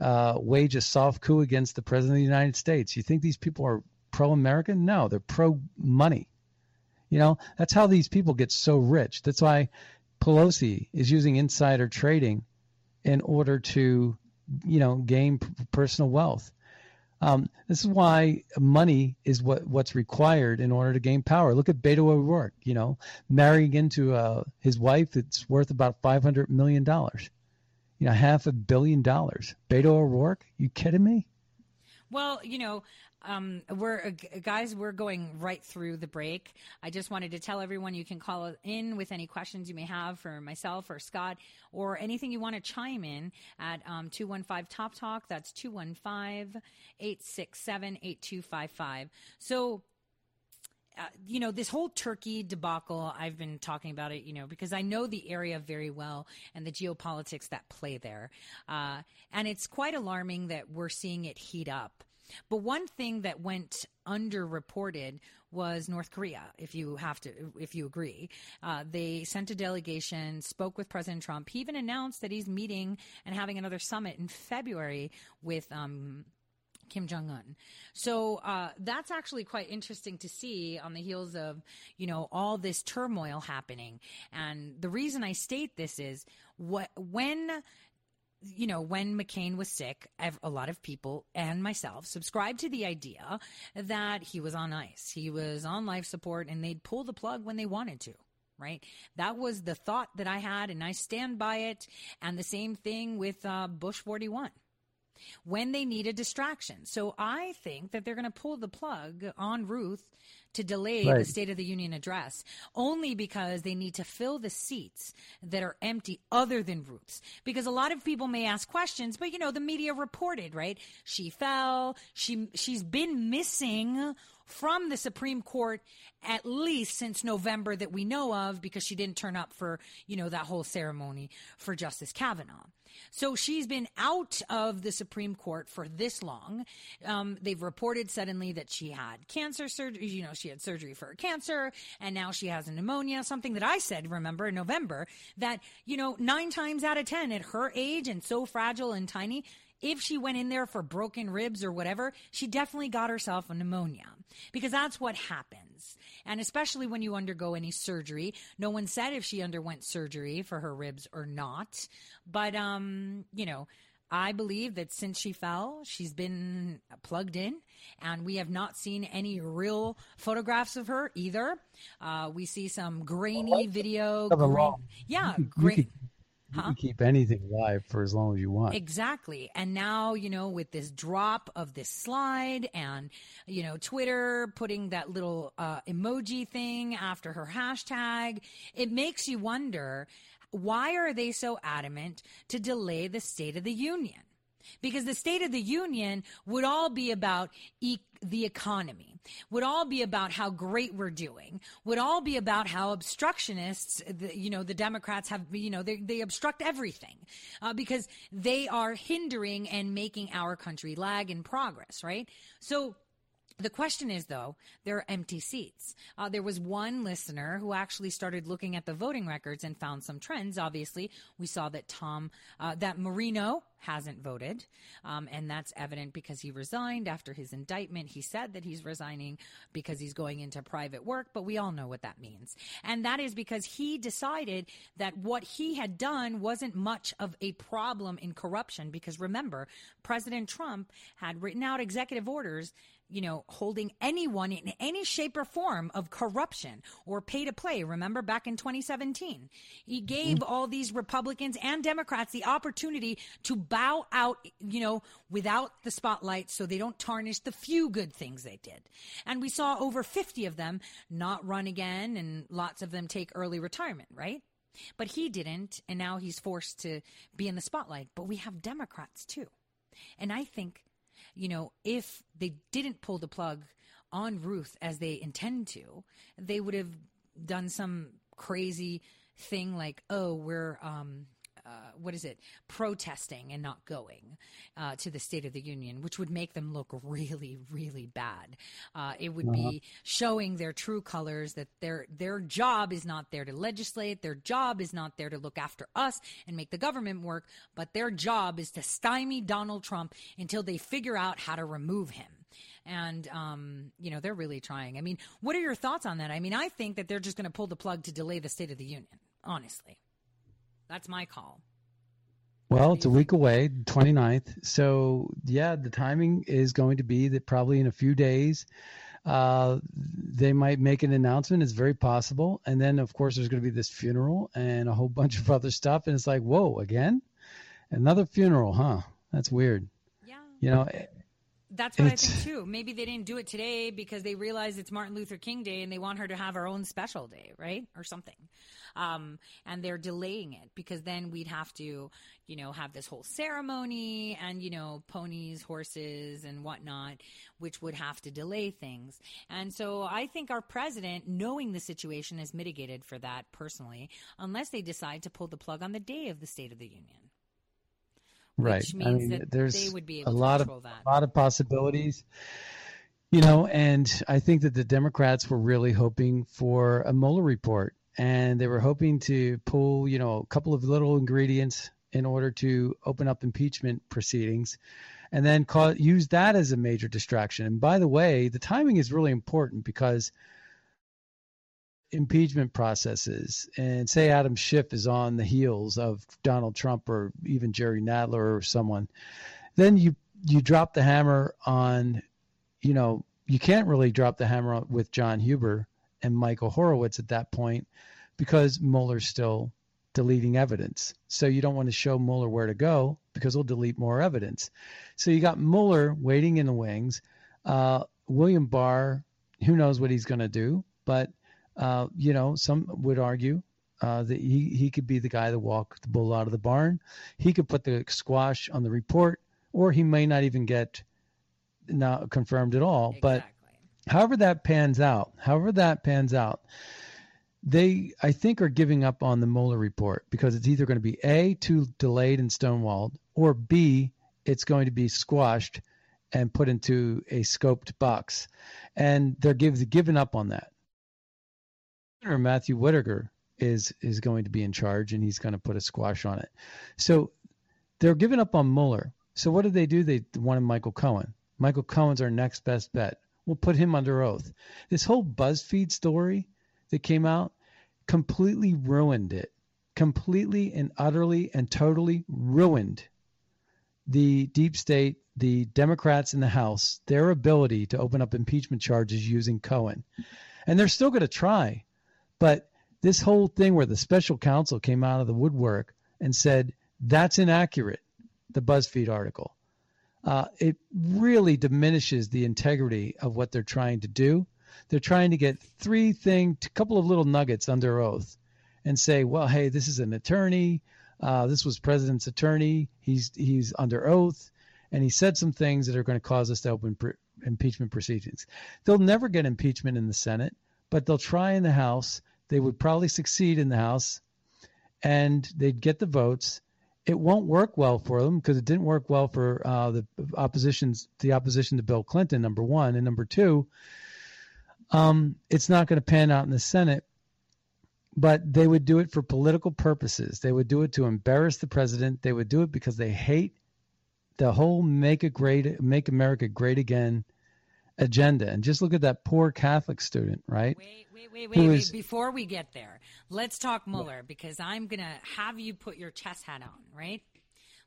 uh, wage a soft coup against the president of the United States. You think these people are pro-American? No, they're pro-money. You know, that's how these people get so rich. That's why Pelosi is using insider trading in order to, you know, gain p- personal wealth. Um, this is why money is what, what's required in order to gain power. Look at Beto O'Rourke, you know, marrying into uh, his wife that's worth about $500 million. You know, half a billion dollars. Beto O'Rourke? You kidding me? Well, you know, um, we're uh, guys. We're going right through the break. I just wanted to tell everyone you can call in with any questions you may have for myself or Scott or anything you want to chime in at um, 215 Top Talk. That's 215 867 8255. So, uh, you know, this whole Turkey debacle, I've been talking about it, you know, because I know the area very well and the geopolitics that play there. Uh, and it's quite alarming that we're seeing it heat up. But one thing that went underreported was North Korea. If you have to, if you agree, uh, they sent a delegation, spoke with President Trump. He even announced that he's meeting and having another summit in February with um, Kim Jong Un. So uh, that's actually quite interesting to see on the heels of you know all this turmoil happening. And the reason I state this is what when you know, when McCain was sick, a lot of people and myself subscribed to the idea that he was on ice. He was on life support and they'd pull the plug when they wanted to. Right. That was the thought that I had, and I stand by it. And the same thing with uh, Bush 41 when they need a distraction. So I think that they're going to pull the plug on Ruth to delay the State of the Union address only because they need to fill the seats that are empty other than Ruth's. Because a lot of people may ask questions, but you know, the media reported, right? She fell. She, she's been missing from the Supreme Court at least since November that we know of because she didn't turn up for, you know, that whole ceremony for Justice Kavanaugh. So she's been out of the Supreme Court for this long. Um, they've reported suddenly that she had cancer surgery. You know, she had surgery for cancer, and now she has a pneumonia. Something that I said, remember, in November, that you know, nine times out of ten, at her age and so fragile and tiny, if she went in there for broken ribs or whatever, she definitely got herself a pneumonia because that's what happens. And especially when you undergo any surgery, no one said if she underwent surgery for her ribs or not. But, um, you know, I believe that since she fell, she's been plugged in, and we have not seen any real photographs of her either. Uh, we see some grainy video. Grain, yeah, great. You can keep anything live for as long as you want. Exactly. And now, you know, with this drop of this slide and, you know, Twitter putting that little uh, emoji thing after her hashtag, it makes you wonder why are they so adamant to delay the State of the Union? Because the State of the Union would all be about e- the economy, would all be about how great we're doing, would all be about how obstructionists, the, you know, the Democrats have, you know, they, they obstruct everything uh, because they are hindering and making our country lag in progress, right? So, the question is, though, there are empty seats. Uh, there was one listener who actually started looking at the voting records and found some trends. Obviously, we saw that Tom, uh, that Marino hasn't voted, um, and that's evident because he resigned after his indictment. He said that he's resigning because he's going into private work, but we all know what that means. And that is because he decided that what he had done wasn't much of a problem in corruption. Because remember, President Trump had written out executive orders you know, holding anyone in any shape or form of corruption or pay to play. Remember back in 2017, he gave all these Republicans and Democrats the opportunity to bow out, you know, without the spotlight so they don't tarnish the few good things they did. And we saw over 50 of them not run again and lots of them take early retirement, right? But he didn't, and now he's forced to be in the spotlight. But we have Democrats too. And I think you know, if they didn't pull the plug on Ruth as they intend to, they would have done some crazy thing like, oh, we're, um, uh, what is it, protesting and not going uh, to the State of the Union, which would make them look really, really bad. Uh, it would uh-huh. be showing their true colors that their their job is not there to legislate, their job is not there to look after us and make the government work, but their job is to stymie Donald Trump until they figure out how to remove him and um, you know they're really trying. I mean, what are your thoughts on that? I mean, I think that they're just going to pull the plug to delay the State of the Union. Honestly. That's my call. Well, it's a week away, 29th. So, yeah, the timing is going to be that probably in a few days, uh, they might make an announcement. It's very possible. And then, of course, there's going to be this funeral and a whole bunch of other stuff. And it's like, whoa, again? Another funeral, huh? That's weird. Yeah. You know, that's what I think too. Maybe they didn't do it today because they realize it's Martin Luther King Day and they want her to have her own special day, right? Or something. Um, and they're delaying it because then we'd have to, you know, have this whole ceremony and, you know, ponies, horses, and whatnot, which would have to delay things. And so I think our president, knowing the situation, is mitigated for that personally, unless they decide to pull the plug on the day of the State of the Union right. I mean, there's a lot of that. a lot of possibilities. You know, and I think that the Democrats were really hoping for a Mueller report, and they were hoping to pull, you know, a couple of little ingredients in order to open up impeachment proceedings, and then call, use that as a major distraction. And by the way, the timing is really important because impeachment processes and say Adam Schiff is on the heels of Donald Trump or even Jerry Nadler or someone, then you you drop the hammer on, you know, you can't really drop the hammer with John Huber and Michael Horowitz at that point because Mueller's still deleting evidence. So you don't want to show Mueller where to go because he'll delete more evidence. So you got Mueller waiting in the wings. Uh, William Barr, who knows what he's going to do, but uh, you know, some would argue uh, that he, he could be the guy that walk the bull out of the barn. He could put the squash on the report, or he may not even get not confirmed at all. Exactly. But however that pans out, however that pans out, they I think are giving up on the Mueller report because it's either going to be a too delayed and stonewalled, or b it's going to be squashed and put into a scoped box, and they're give, giving up on that. Senator Matthew Whitaker is is going to be in charge, and he's going to put a squash on it. So they're giving up on Mueller. So what did they do? They wanted Michael Cohen. Michael Cohen's our next best bet. We'll put him under oath. This whole BuzzFeed story that came out completely ruined it. Completely and utterly and totally ruined the deep state, the Democrats in the House, their ability to open up impeachment charges using Cohen. And they're still going to try. But this whole thing where the special counsel came out of the woodwork and said, that's inaccurate, the BuzzFeed article, uh, it really diminishes the integrity of what they're trying to do. They're trying to get three things, a couple of little nuggets under oath and say, well, hey, this is an attorney. Uh, this was president's attorney. He's he's under oath, and he said some things that are going to cause us to open impeachment proceedings. They'll never get impeachment in the Senate, but they'll try in the House. They would probably succeed in the House, and they'd get the votes. It won't work well for them because it didn't work well for uh, the opposition's the opposition to Bill Clinton. Number one, and number two, um, it's not going to pan out in the Senate but they would do it for political purposes. They would do it to embarrass the president. They would do it because they hate the whole make a great make America great again agenda. And just look at that poor Catholic student, right? Wait, wait, wait, wait, wait. Before we get there, let's talk Mueller because I'm going to have you put your chess hat on, right?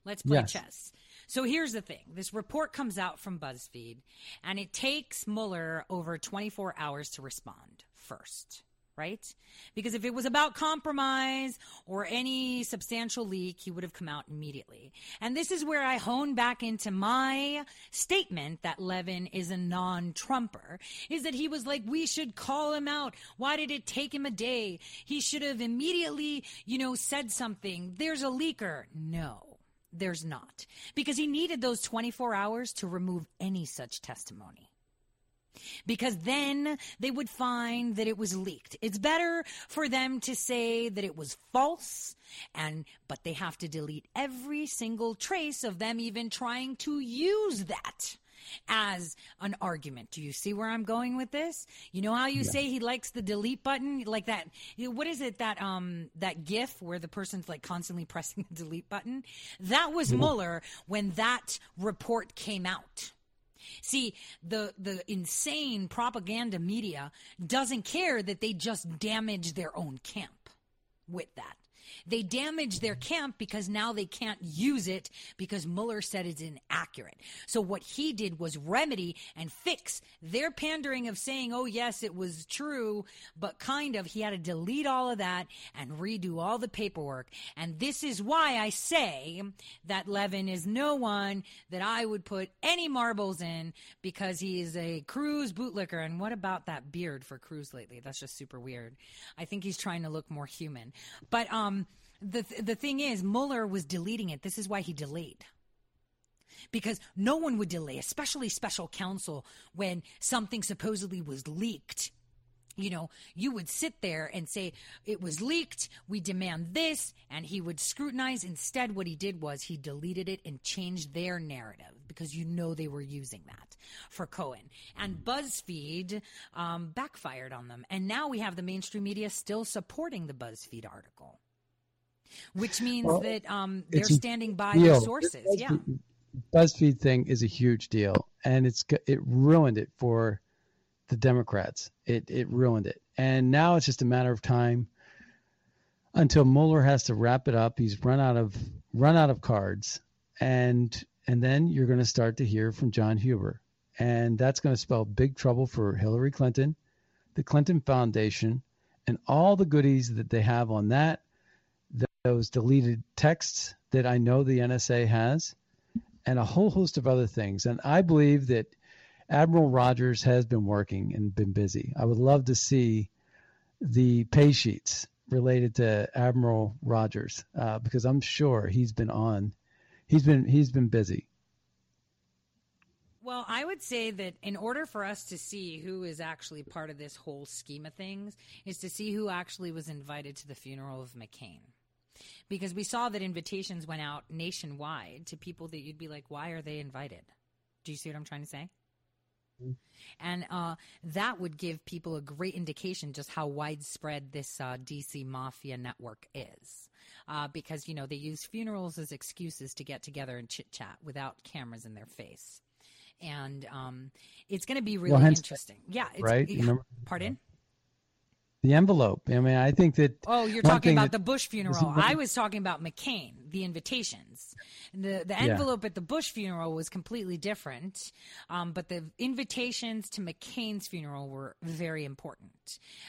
Let's play Yes. chess. So here's the thing. This report comes out from BuzzFeed and it takes Mueller over 24 hours to respond first. Right? Because if it was about compromise or any substantial leak, he would have come out immediately. And this is where I hone back into my statement that Levin is a non-Trumper, is that he was like, we should call him out. Why did it take him a day? He should have immediately, you know, said something. There's a leaker. No. There's not. Because he needed those 24 hours to remove any such testimony. Because then they would find that it was leaked. It's better for them to say that it was false and but they have to delete every single trace of them even trying to use that as an argument. Do you see where I'm going with this? You know how you Yeah. say he likes the delete button, like that. What is it that um that GIF where the person's like constantly pressing the delete button? That was Mhm. Mueller when that report came out. See, the the insane propaganda media doesn't care that they just damage their own camp with that. They damaged their camp because now they can't use it because Mueller said it's inaccurate. So what he did was remedy and fix their pandering of saying, oh, yes, it was true, but kind of. He had to delete all of that and redo all the paperwork. And this is why I say that Levin is no one that I would put any marbles in because he is a Cruz bootlicker. And what about that beard for Cruz lately? That's just super weird. I think he's trying to look more human. But um, the the thing is, Mueller was deleting it. This is why he delayed. Because no one would delay, especially special counsel, when something supposedly was leaked. You know, you would sit there and say, it was leaked, we demand this, and he would scrutinize. Instead, what he did was he deleted it and changed their narrative because you know they were using that for Cohen. And BuzzFeed um, backfired on them. And now we have the mainstream media still supporting the BuzzFeed article, which means Well, that um, they're standing by deal. their This sources. Yeah. BuzzFeed- BuzzFeed thing is a huge deal, and it's it ruined it for the Democrats. It it ruined it, and now it's just a matter of time until Mueller has to wrap it up. He's run out of run out of cards, and and then you're going to start to hear from John Huber, and that's going to spell big trouble for Hillary Clinton, the Clinton Foundation, and all the goodies that they have on that. Th- Those deleted texts that I know the NSA has, and a whole host of other things. And I believe that Admiral Rogers has been working and been busy. I would love to see the pay sheets related to Admiral Rogers uh, because I'm sure he's been on. He's been he's been busy. Well, I would say that in order for us to see who is actually part of this whole scheme of things, is to see who actually was invited to the funeral of McCain. Because we saw that invitations went out nationwide to people that you'd be like, why are they invited? Do you see what I'm trying to say? And uh, that would give people a great indication just how widespread this uh, DC mafia network is. Uh, because, you know, they use funerals as excuses to get together and chit chat without cameras in their face. And um, it's going to be really Well, interesting. Yeah. It's, right? yeah. Remember- Pardon? The envelope. I mean, I think that. Oh, you're talking about the Bush funeral. I was talking about McCain. The invitations. The the Yeah. envelope at the Bush funeral was completely different, um, but the invitations to McCain's funeral were very important.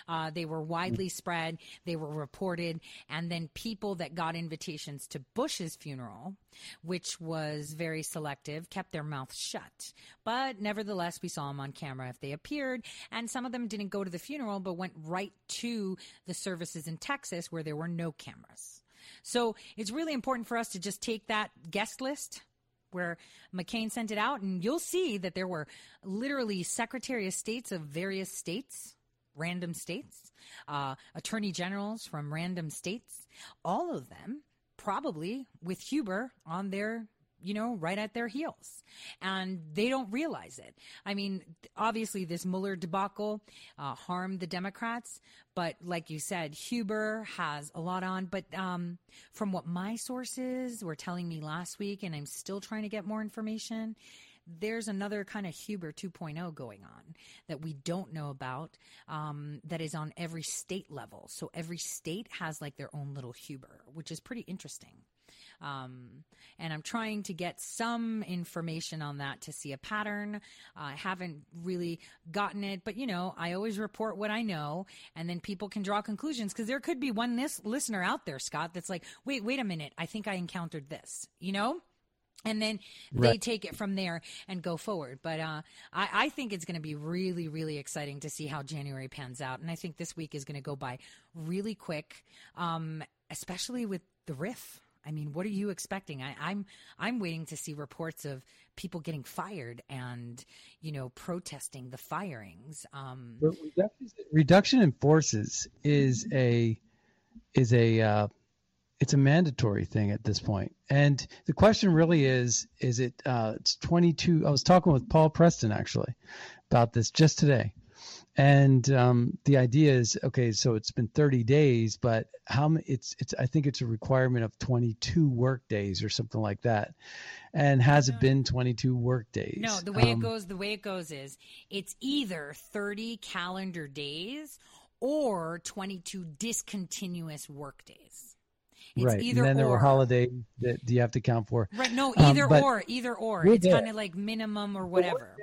Uh, they were widely spread, they were reported, and then people that got invitations to Bush's funeral, which was very selective, kept their mouths shut. But nevertheless, we saw them on camera if they appeared, and some of them didn't go to the funeral but went right to the services in Texas where there were no cameras. So it's really important for us to just take that guest list where McCain sent it out, and you'll see that there were literally Secretary of States of various states, random states, uh, attorney generals from random states, all of them probably with Huber on their you know, right at their heels. And they don't realize it. I mean, obviously, this Mueller debacle uh, harmed the Democrats, but like you said, Huber has a lot on. But um, from what my sources were telling me last week, and I'm still trying to get more information, there's another kind of Huber 2.0 going on that we don't know about um, that is on every state level. So every state has like their own little Huber, which is pretty interesting. Um, and I'm trying to get some information on that to see a pattern. I haven't really gotten it, but you know, I always report what I know, and then people can draw conclusions because there could be one this listener out there, Scott, that's like, wait, wait a minute, I think I encountered this, you know? and then they Right. take it from there and go forward. But uh, I, I think it's going to be really, really exciting to see how January pans out, and I think this week is going to go by really quick, um, especially with the RIF. I mean, what are you expecting? I, I'm I'm waiting to see reports of people getting fired and you know protesting the firings. Um, reduction, reduction in forces is a is a uh, it's a mandatory thing at this point. And the question really is is it uh, it's 22 I was talking with Paul Preston actually about this just today. And um, the idea is okay, so it's been 30 days, but how many? It's it's. I think it's a requirement of 22 work days or something like that. And has it been 22 work days? No, the way it Um, goes, the way it goes is it's either 30 calendar days or 22 discontinuous work days. It's right. either and then there were or. holidays that do you have to count for. Right, no, Um, either but or, either or. It's kind of like minimum or whatever.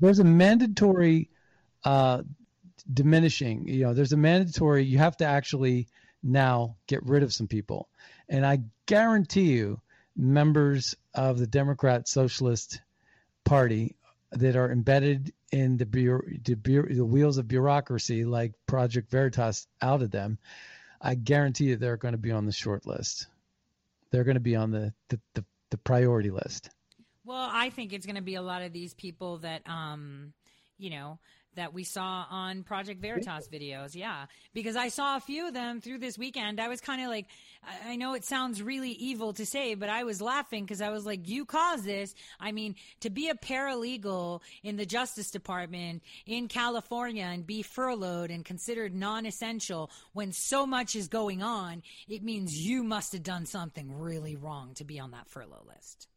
There's a mandatory uh, diminishing. You know, there's a mandatory. You have to actually now get rid of some people, and I guarantee you, members of the Democrat Socialist Party that are embedded in the, bureau, the, the wheels of bureaucracy, like Project Veritas, outed them. I guarantee you they're going to be on the short list. They're going to be on the the, the, the priority list. Well, I think it's going to be a lot of these people that, um, you know, that we saw on Project Veritas videos. Yeah. Because I saw a few of them through this weekend. I was kind of like, I I know it sounds really evil to say, but I was laughing because I was like, you caused this. I mean, to be a paralegal in the Justice Department in California and be furloughed and considered non essential when so much is going on, it means you must have done something really wrong to be on that furlough list.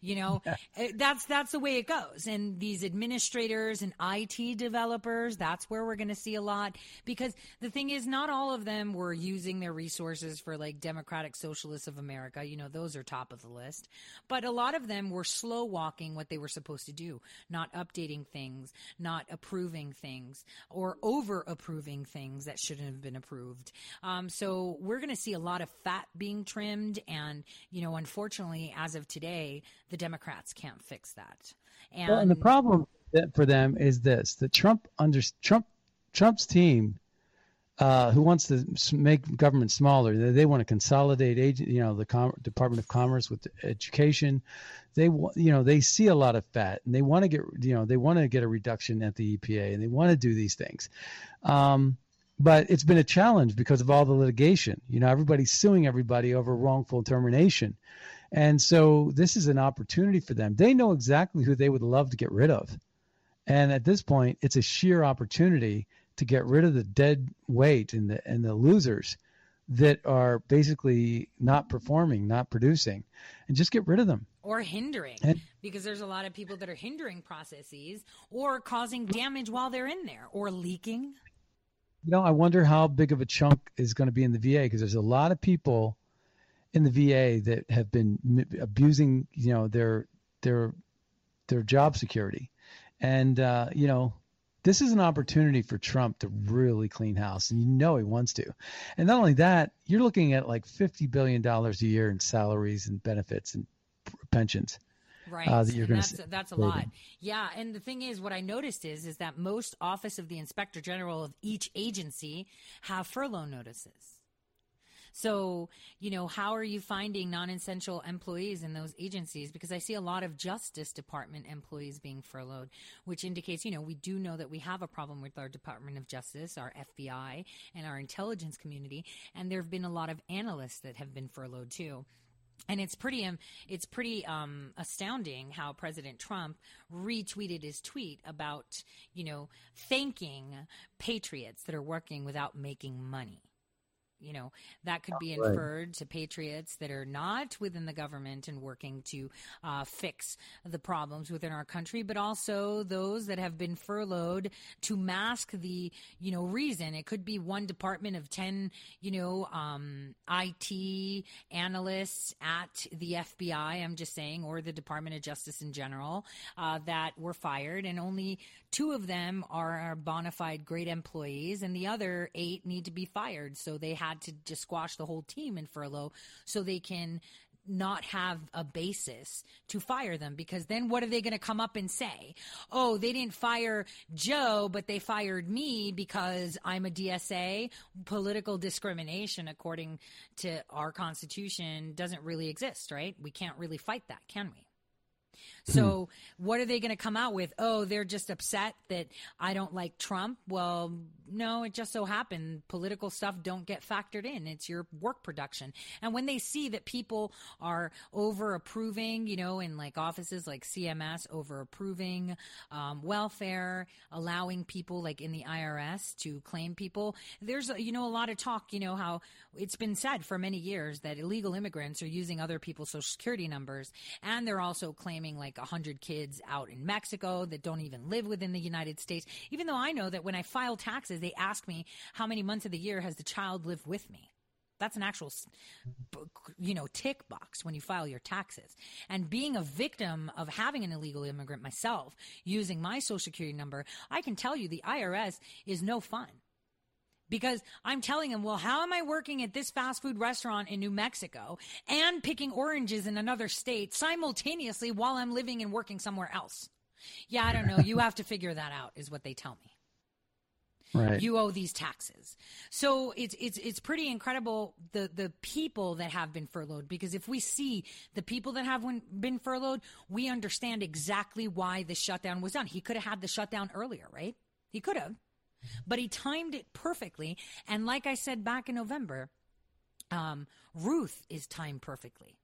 You know, eh, that's that's the way it goes. And these administrators and IT developers, that's where we're going to see a lot because the thing is not all of them were using their resources for like Democratic Socialists of America, you know, those are top of the list. But a lot of them were slow walking what they were supposed to do, not updating things, not approving things or over approving things that shouldn't have been approved. Um, so we're going to see a lot of fat being trimmed and, you know, unfortunately as of today, the Democrats can't fix that. And, Well, and the problem for them is this: that Trump under Trump Trump's team, uh, who wants to make government smaller, they, they want to consolidate you know, the Com- Department of Commerce with education. They, you know, they see a lot of fat, and they want to get, you know, they want to get a reduction at the EPA, and they want to do these things. Um, but it's been a challenge because of all the litigation. You know, everybody's suing everybody over wrongful termination. And so this is an opportunity for them. They know exactly who they would love to get rid of. And at this point, it's a sheer opportunity to get rid of the dead weight and the and the losers that are basically not performing, not producing, and just get rid of them. or hindering And- because there's a lot of people that are hindering processes or causing damage while they're in there or leaking. You know, I wonder how big of a chunk is going to be in the VA because there's a lot of people in the VA that have been m- abusing, you know, their their their job security, and uh, you know, this is an opportunity for Trump to really clean house, and you know he wants to. And not only that, you're looking at like fifty billion dollars a year in salaries and benefits and pensions. Right. Uh, that you're going that's, to that's a lot. Yeah. And the thing is, what I noticed is, is that most office of the inspector general of each agency have furlough notices. So, you know, how are you finding non-essential employees in those agencies? Because I see a lot of Justice Department employees being furloughed, which indicates, you know, we do know that we have a problem with our Department of Justice, our FBI, and our intelligence community. And there have been a lot of analysts that have been furloughed too. And it's pretty, um, it's pretty um, astounding how President Trump retweeted his tweet about, you know, thanking patriots that are working without making money. You know, that could be Right. inferred to patriots that are not within the government and working to uh, fix the problems within our country, but also those that have been furloughed to mask the, you know, reason. It could be one department of 10, you know, um, IT analysts at the FBI, I'm just saying, or the Department of Justice in general, uh, that were fired, and only two of them are bona fide great employees, and the other eight need to be fired. So they had to just squash the whole team in furlough so they can not have a basis to fire them because then what are they going to come up and say? Oh, they didn't fire Joe, but they fired me because I'm a DSA. Political discrimination, according to our Constitution, doesn't really exist, right? We can't really fight that, can we? So, what are they going to come out with? Oh, they're just upset that I don't like Trump. Well, no, it just so happened political stuff don't get factored in. It's your work production. And when they see that people are over approving, you know, in like offices like CMS, over approving um, welfare, allowing people like in the IRS to claim people, there's, you know, a lot of talk, you know, how it's been said for many years that illegal immigrants are using other people's social security numbers and they're also claiming like 100 kids out in Mexico that don't even live within the United States. Even though I know that when I file taxes, they ask me how many months of the year has the child lived with me. That's an actual, you know, tick box when you file your taxes. And being a victim of having an illegal immigrant myself, using my social security number, I can tell you the IRS is no fun because I'm telling him, well, how am I working at this fast food restaurant in New Mexico and picking oranges in another state simultaneously while I'm living and working somewhere else? Yeah, I don't know. You have to figure that out, is what they tell me. Right. You owe these taxes. So it's it's it's pretty incredible the the people that have been furloughed because if we see the people that have been- been furloughed, we understand exactly why the shutdown was done. He could have had the shutdown earlier, right? He could have. But he timed it perfectly and like I said back in November, um, Ruth is timed perfectly.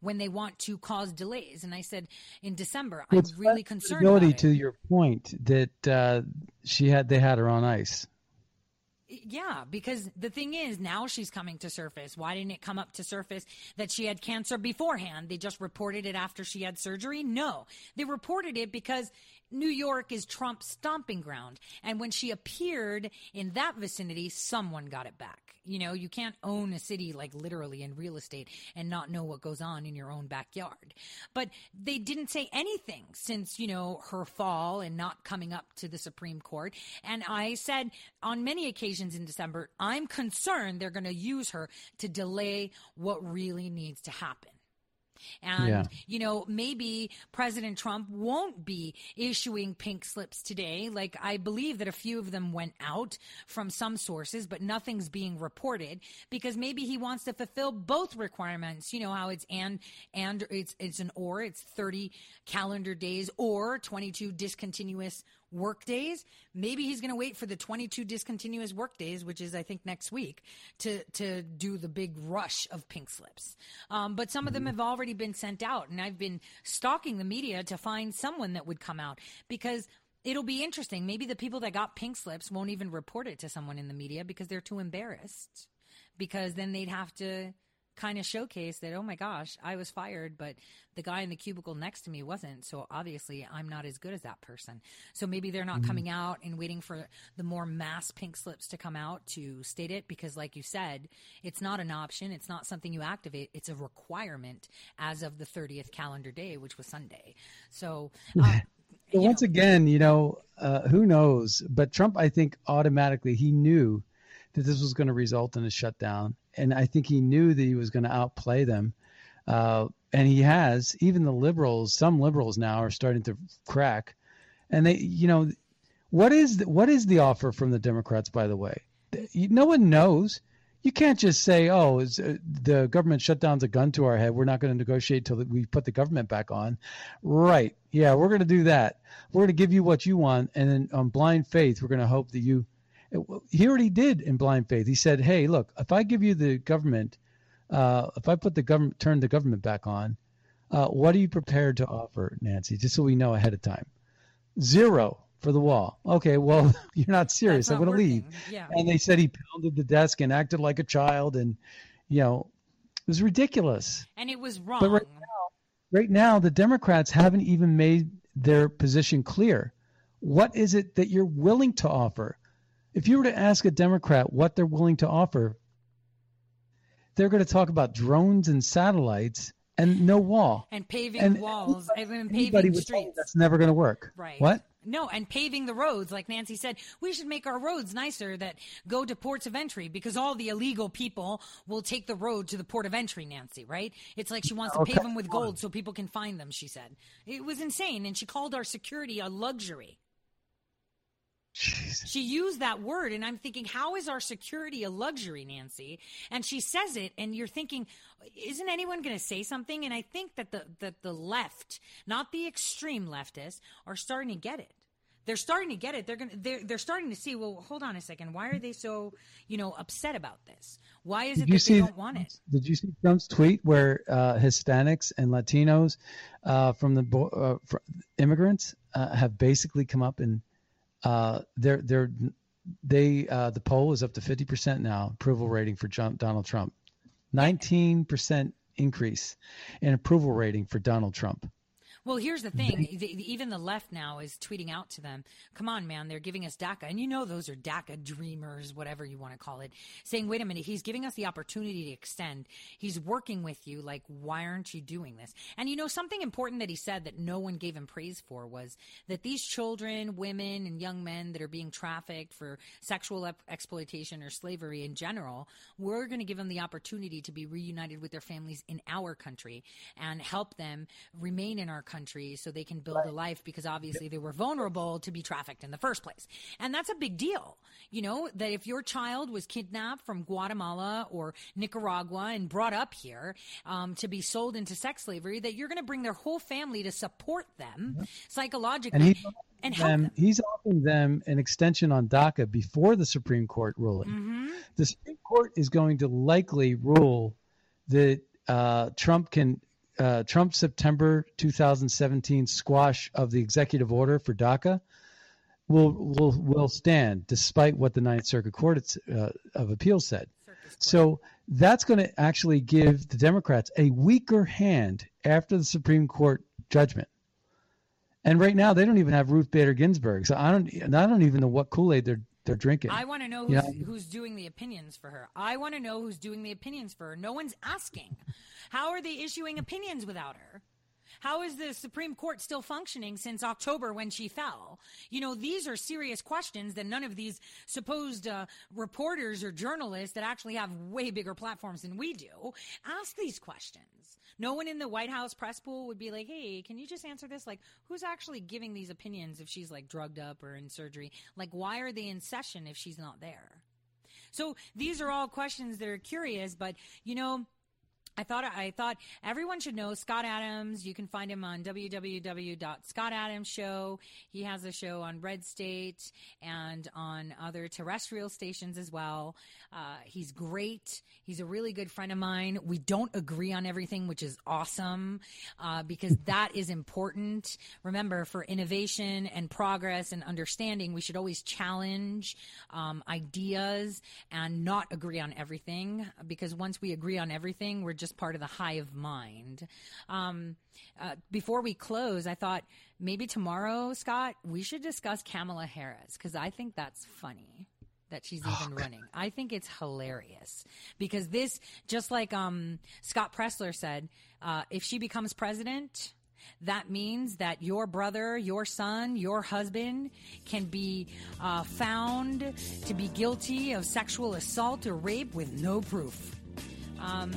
When they want to cause delays, and I said in December, I'm really concerned about to your point that uh, she had they had her on ice. Yeah, because the thing is, now she's coming to surface. Why didn't it come up to surface that she had cancer beforehand? They just reported it after she had surgery? No. They reported it because New York is Trump's stomping ground. And when she appeared in that vicinity, someone got it back. You know, you can't own a city like literally in real estate and not know what goes on in your own backyard. But they didn't say anything since, you know, her fall and not coming up to the Supreme Court. And I said on many occasions in December, I'm concerned they're going to use her to delay what really needs to happen. And, Yeah. you know, maybe President Trump won't be issuing pink slips today. Like, I believe that a few of them went out from some sources, but nothing's being reported because maybe he wants to fulfill both requirements. You know how it's and, and it's, it's an or, it's 30 calendar days or 22 discontinuous work days. Maybe he's going to wait for the 22 discontinuous work days, which is I think next week, to to do the big rush of pink slips. Um, but some of them have already been sent out, and I've been stalking the media to find someone that would come out because. It'll be interesting. Maybe the people that got pink slips won't even report it to someone in the media because they're too embarrassed. Because then they'd have to kind of showcase that, oh my gosh, I was fired, but the guy in the cubicle next to me wasn't. So obviously I'm not as good as that person. So maybe they're not Mhm. coming out and waiting for the more mass pink slips to come out to state it because, like you said, it's not an option. It's not something you activate. It's a requirement as of the 30th calendar day, which was Sunday. So, um, once again, you know, uh, who knows? But Trump, I think, automatically he knew that this was going to result in a shutdown, and I think he knew that he was going to outplay them. Uh, and he has. Even the liberals, some liberals now are starting to crack, and they, you know, what is the, what is the offer from the Democrats? By the way, no one knows. You can't just say, "Oh, is, uh, the government shutdown's a gun to our head. We're not going to negotiate till we put the government back on." Right? Yeah, we're going to do that. We're going to give you what you want, and then on blind faith, we're going to hope that you. He already did in blind faith. He said, "Hey, look, if I give you the government, uh, if I put the government, turn the government back on, uh, what are you prepared to offer, Nancy? Just so we know ahead of time. Zero for the wall. Okay, well, you're not serious. I'm going to leave. Yeah. And they said he pounded the desk and acted like a child, and you know, it was ridiculous. and it was wrong. But right now, right now, the Democrats haven't even made their position clear. What is it that you're willing to offer? If you were to ask a Democrat what they're willing to offer, they're going to talk about drones and satellites and no wall. and paving And walls and paving would streets. that's never going to work. Right. What? No, and paving the roads, like Nancy said, we should make our roads nicer that go to ports of entry because all the illegal people will take the road to the port of entry, Nancy, right? It's like she wants to Okay. pave them with gold so people can find them, she said. It was insane, and she called our security a luxury. She used that word, and I'm thinking, how is our security a luxury, Nancy? And she says it, and you're thinking, isn't anyone going to say something? And I think that the that the left, not the extreme leftists, are starting to get it. They're starting to get it. They're going they're they're starting to see. Well, hold on a second. Why are they so you know upset about this? Why is it Did you that they see? don't want it? Did you see Trump's tweet where uh, Hispanics and Latinos uh, from the uh, fr- immigrants uh, have basically come up and uh, they're they're they uh, the poll is up to fifty percent now approval rating for John, Donald Trump, nineteen percent increase in approval rating for Donald Trump. Well, here's the thing. Mm-hmm. The, the- even the left now is tweeting out to them, come on, man, they're giving us DACA. And you know, those are DACA dreamers, whatever you want to call it, saying, wait a minute, he's giving us the opportunity to extend. He's working with you. Like, why aren't you doing this? And you know, something important that he said that no one gave him praise for was that these children, women, and young men that are being trafficked for sexual ep- exploitation or slavery in general, we're going to give them the opportunity to be reunited with their families in our country and help them remain in our country so they can build a life because obviously they were vulnerable to be trafficked in the first place. And that's a big deal. You know, that if your child was kidnapped from Guatemala or Nicaragua and brought up here um, to be sold into sex slavery, that you're going to bring their whole family to support them psychologically And he's and them, he's offering them an extension on DACA before the Supreme Court ruling. Mm-hmm. The Supreme Court is going to likely rule that uh, Trump can uh, Trump's September 2017 squash of the executive order for DACA will will will stand despite what the Ninth Circuit Court uh, of Appeals said. So that's going to actually give the Democrats a weaker hand after the Supreme Court judgment. And right now, they don't even have Ruth Bader Ginsburg. So I don't, I don't even know what Kool Aid they're they're drinking. I want to know You who's, who's doing the opinions for her. I want to know who's doing the opinions for her. No one's asking. How are they issuing opinions without her? How is the Supreme Court still functioning since October when she fell? You know, these are serious questions that none of these supposed uh, reporters or journalists that actually have way bigger platforms than we do ask these questions. No one in the White House press pool would be like, hey, can you just answer this? Like, who's actually giving these opinions if she's like drugged up or in surgery? Like, why are they in session if she's not there? So these are all questions that are curious, but you know, I thought I thought everyone should know Scott Adams. You can find him on www.scottadamsshow. He has a show on Red State and on other terrestrial stations as well. Uh, he's great. He's a really good friend of mine. We don't agree on everything, which is awesome uh, because that is important. Remember, for innovation and progress and understanding, we should always challenge um, ideas and not agree on everything because once we agree on everything, we're just part of the hive mind. Um, uh, before we close, I thought maybe tomorrow, Scott, we should discuss Kamala Harris because I think that's funny that she's even running. I think it's hilarious because this, just like um, Scott Presler said, uh, if she becomes president, that means that your brother, your son, your husband can be uh, found to be guilty of sexual assault or rape with no proof. Um,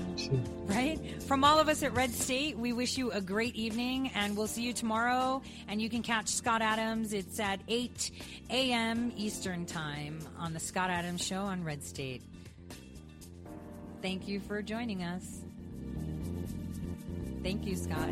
right? From all of us at Red State, we wish you a great evening and we'll see you tomorrow. And you can catch Scott Adams. It's at 8 a.m. Eastern Time on The Scott Adams Show on Red State. Thank you for joining us. Thank you, Scott.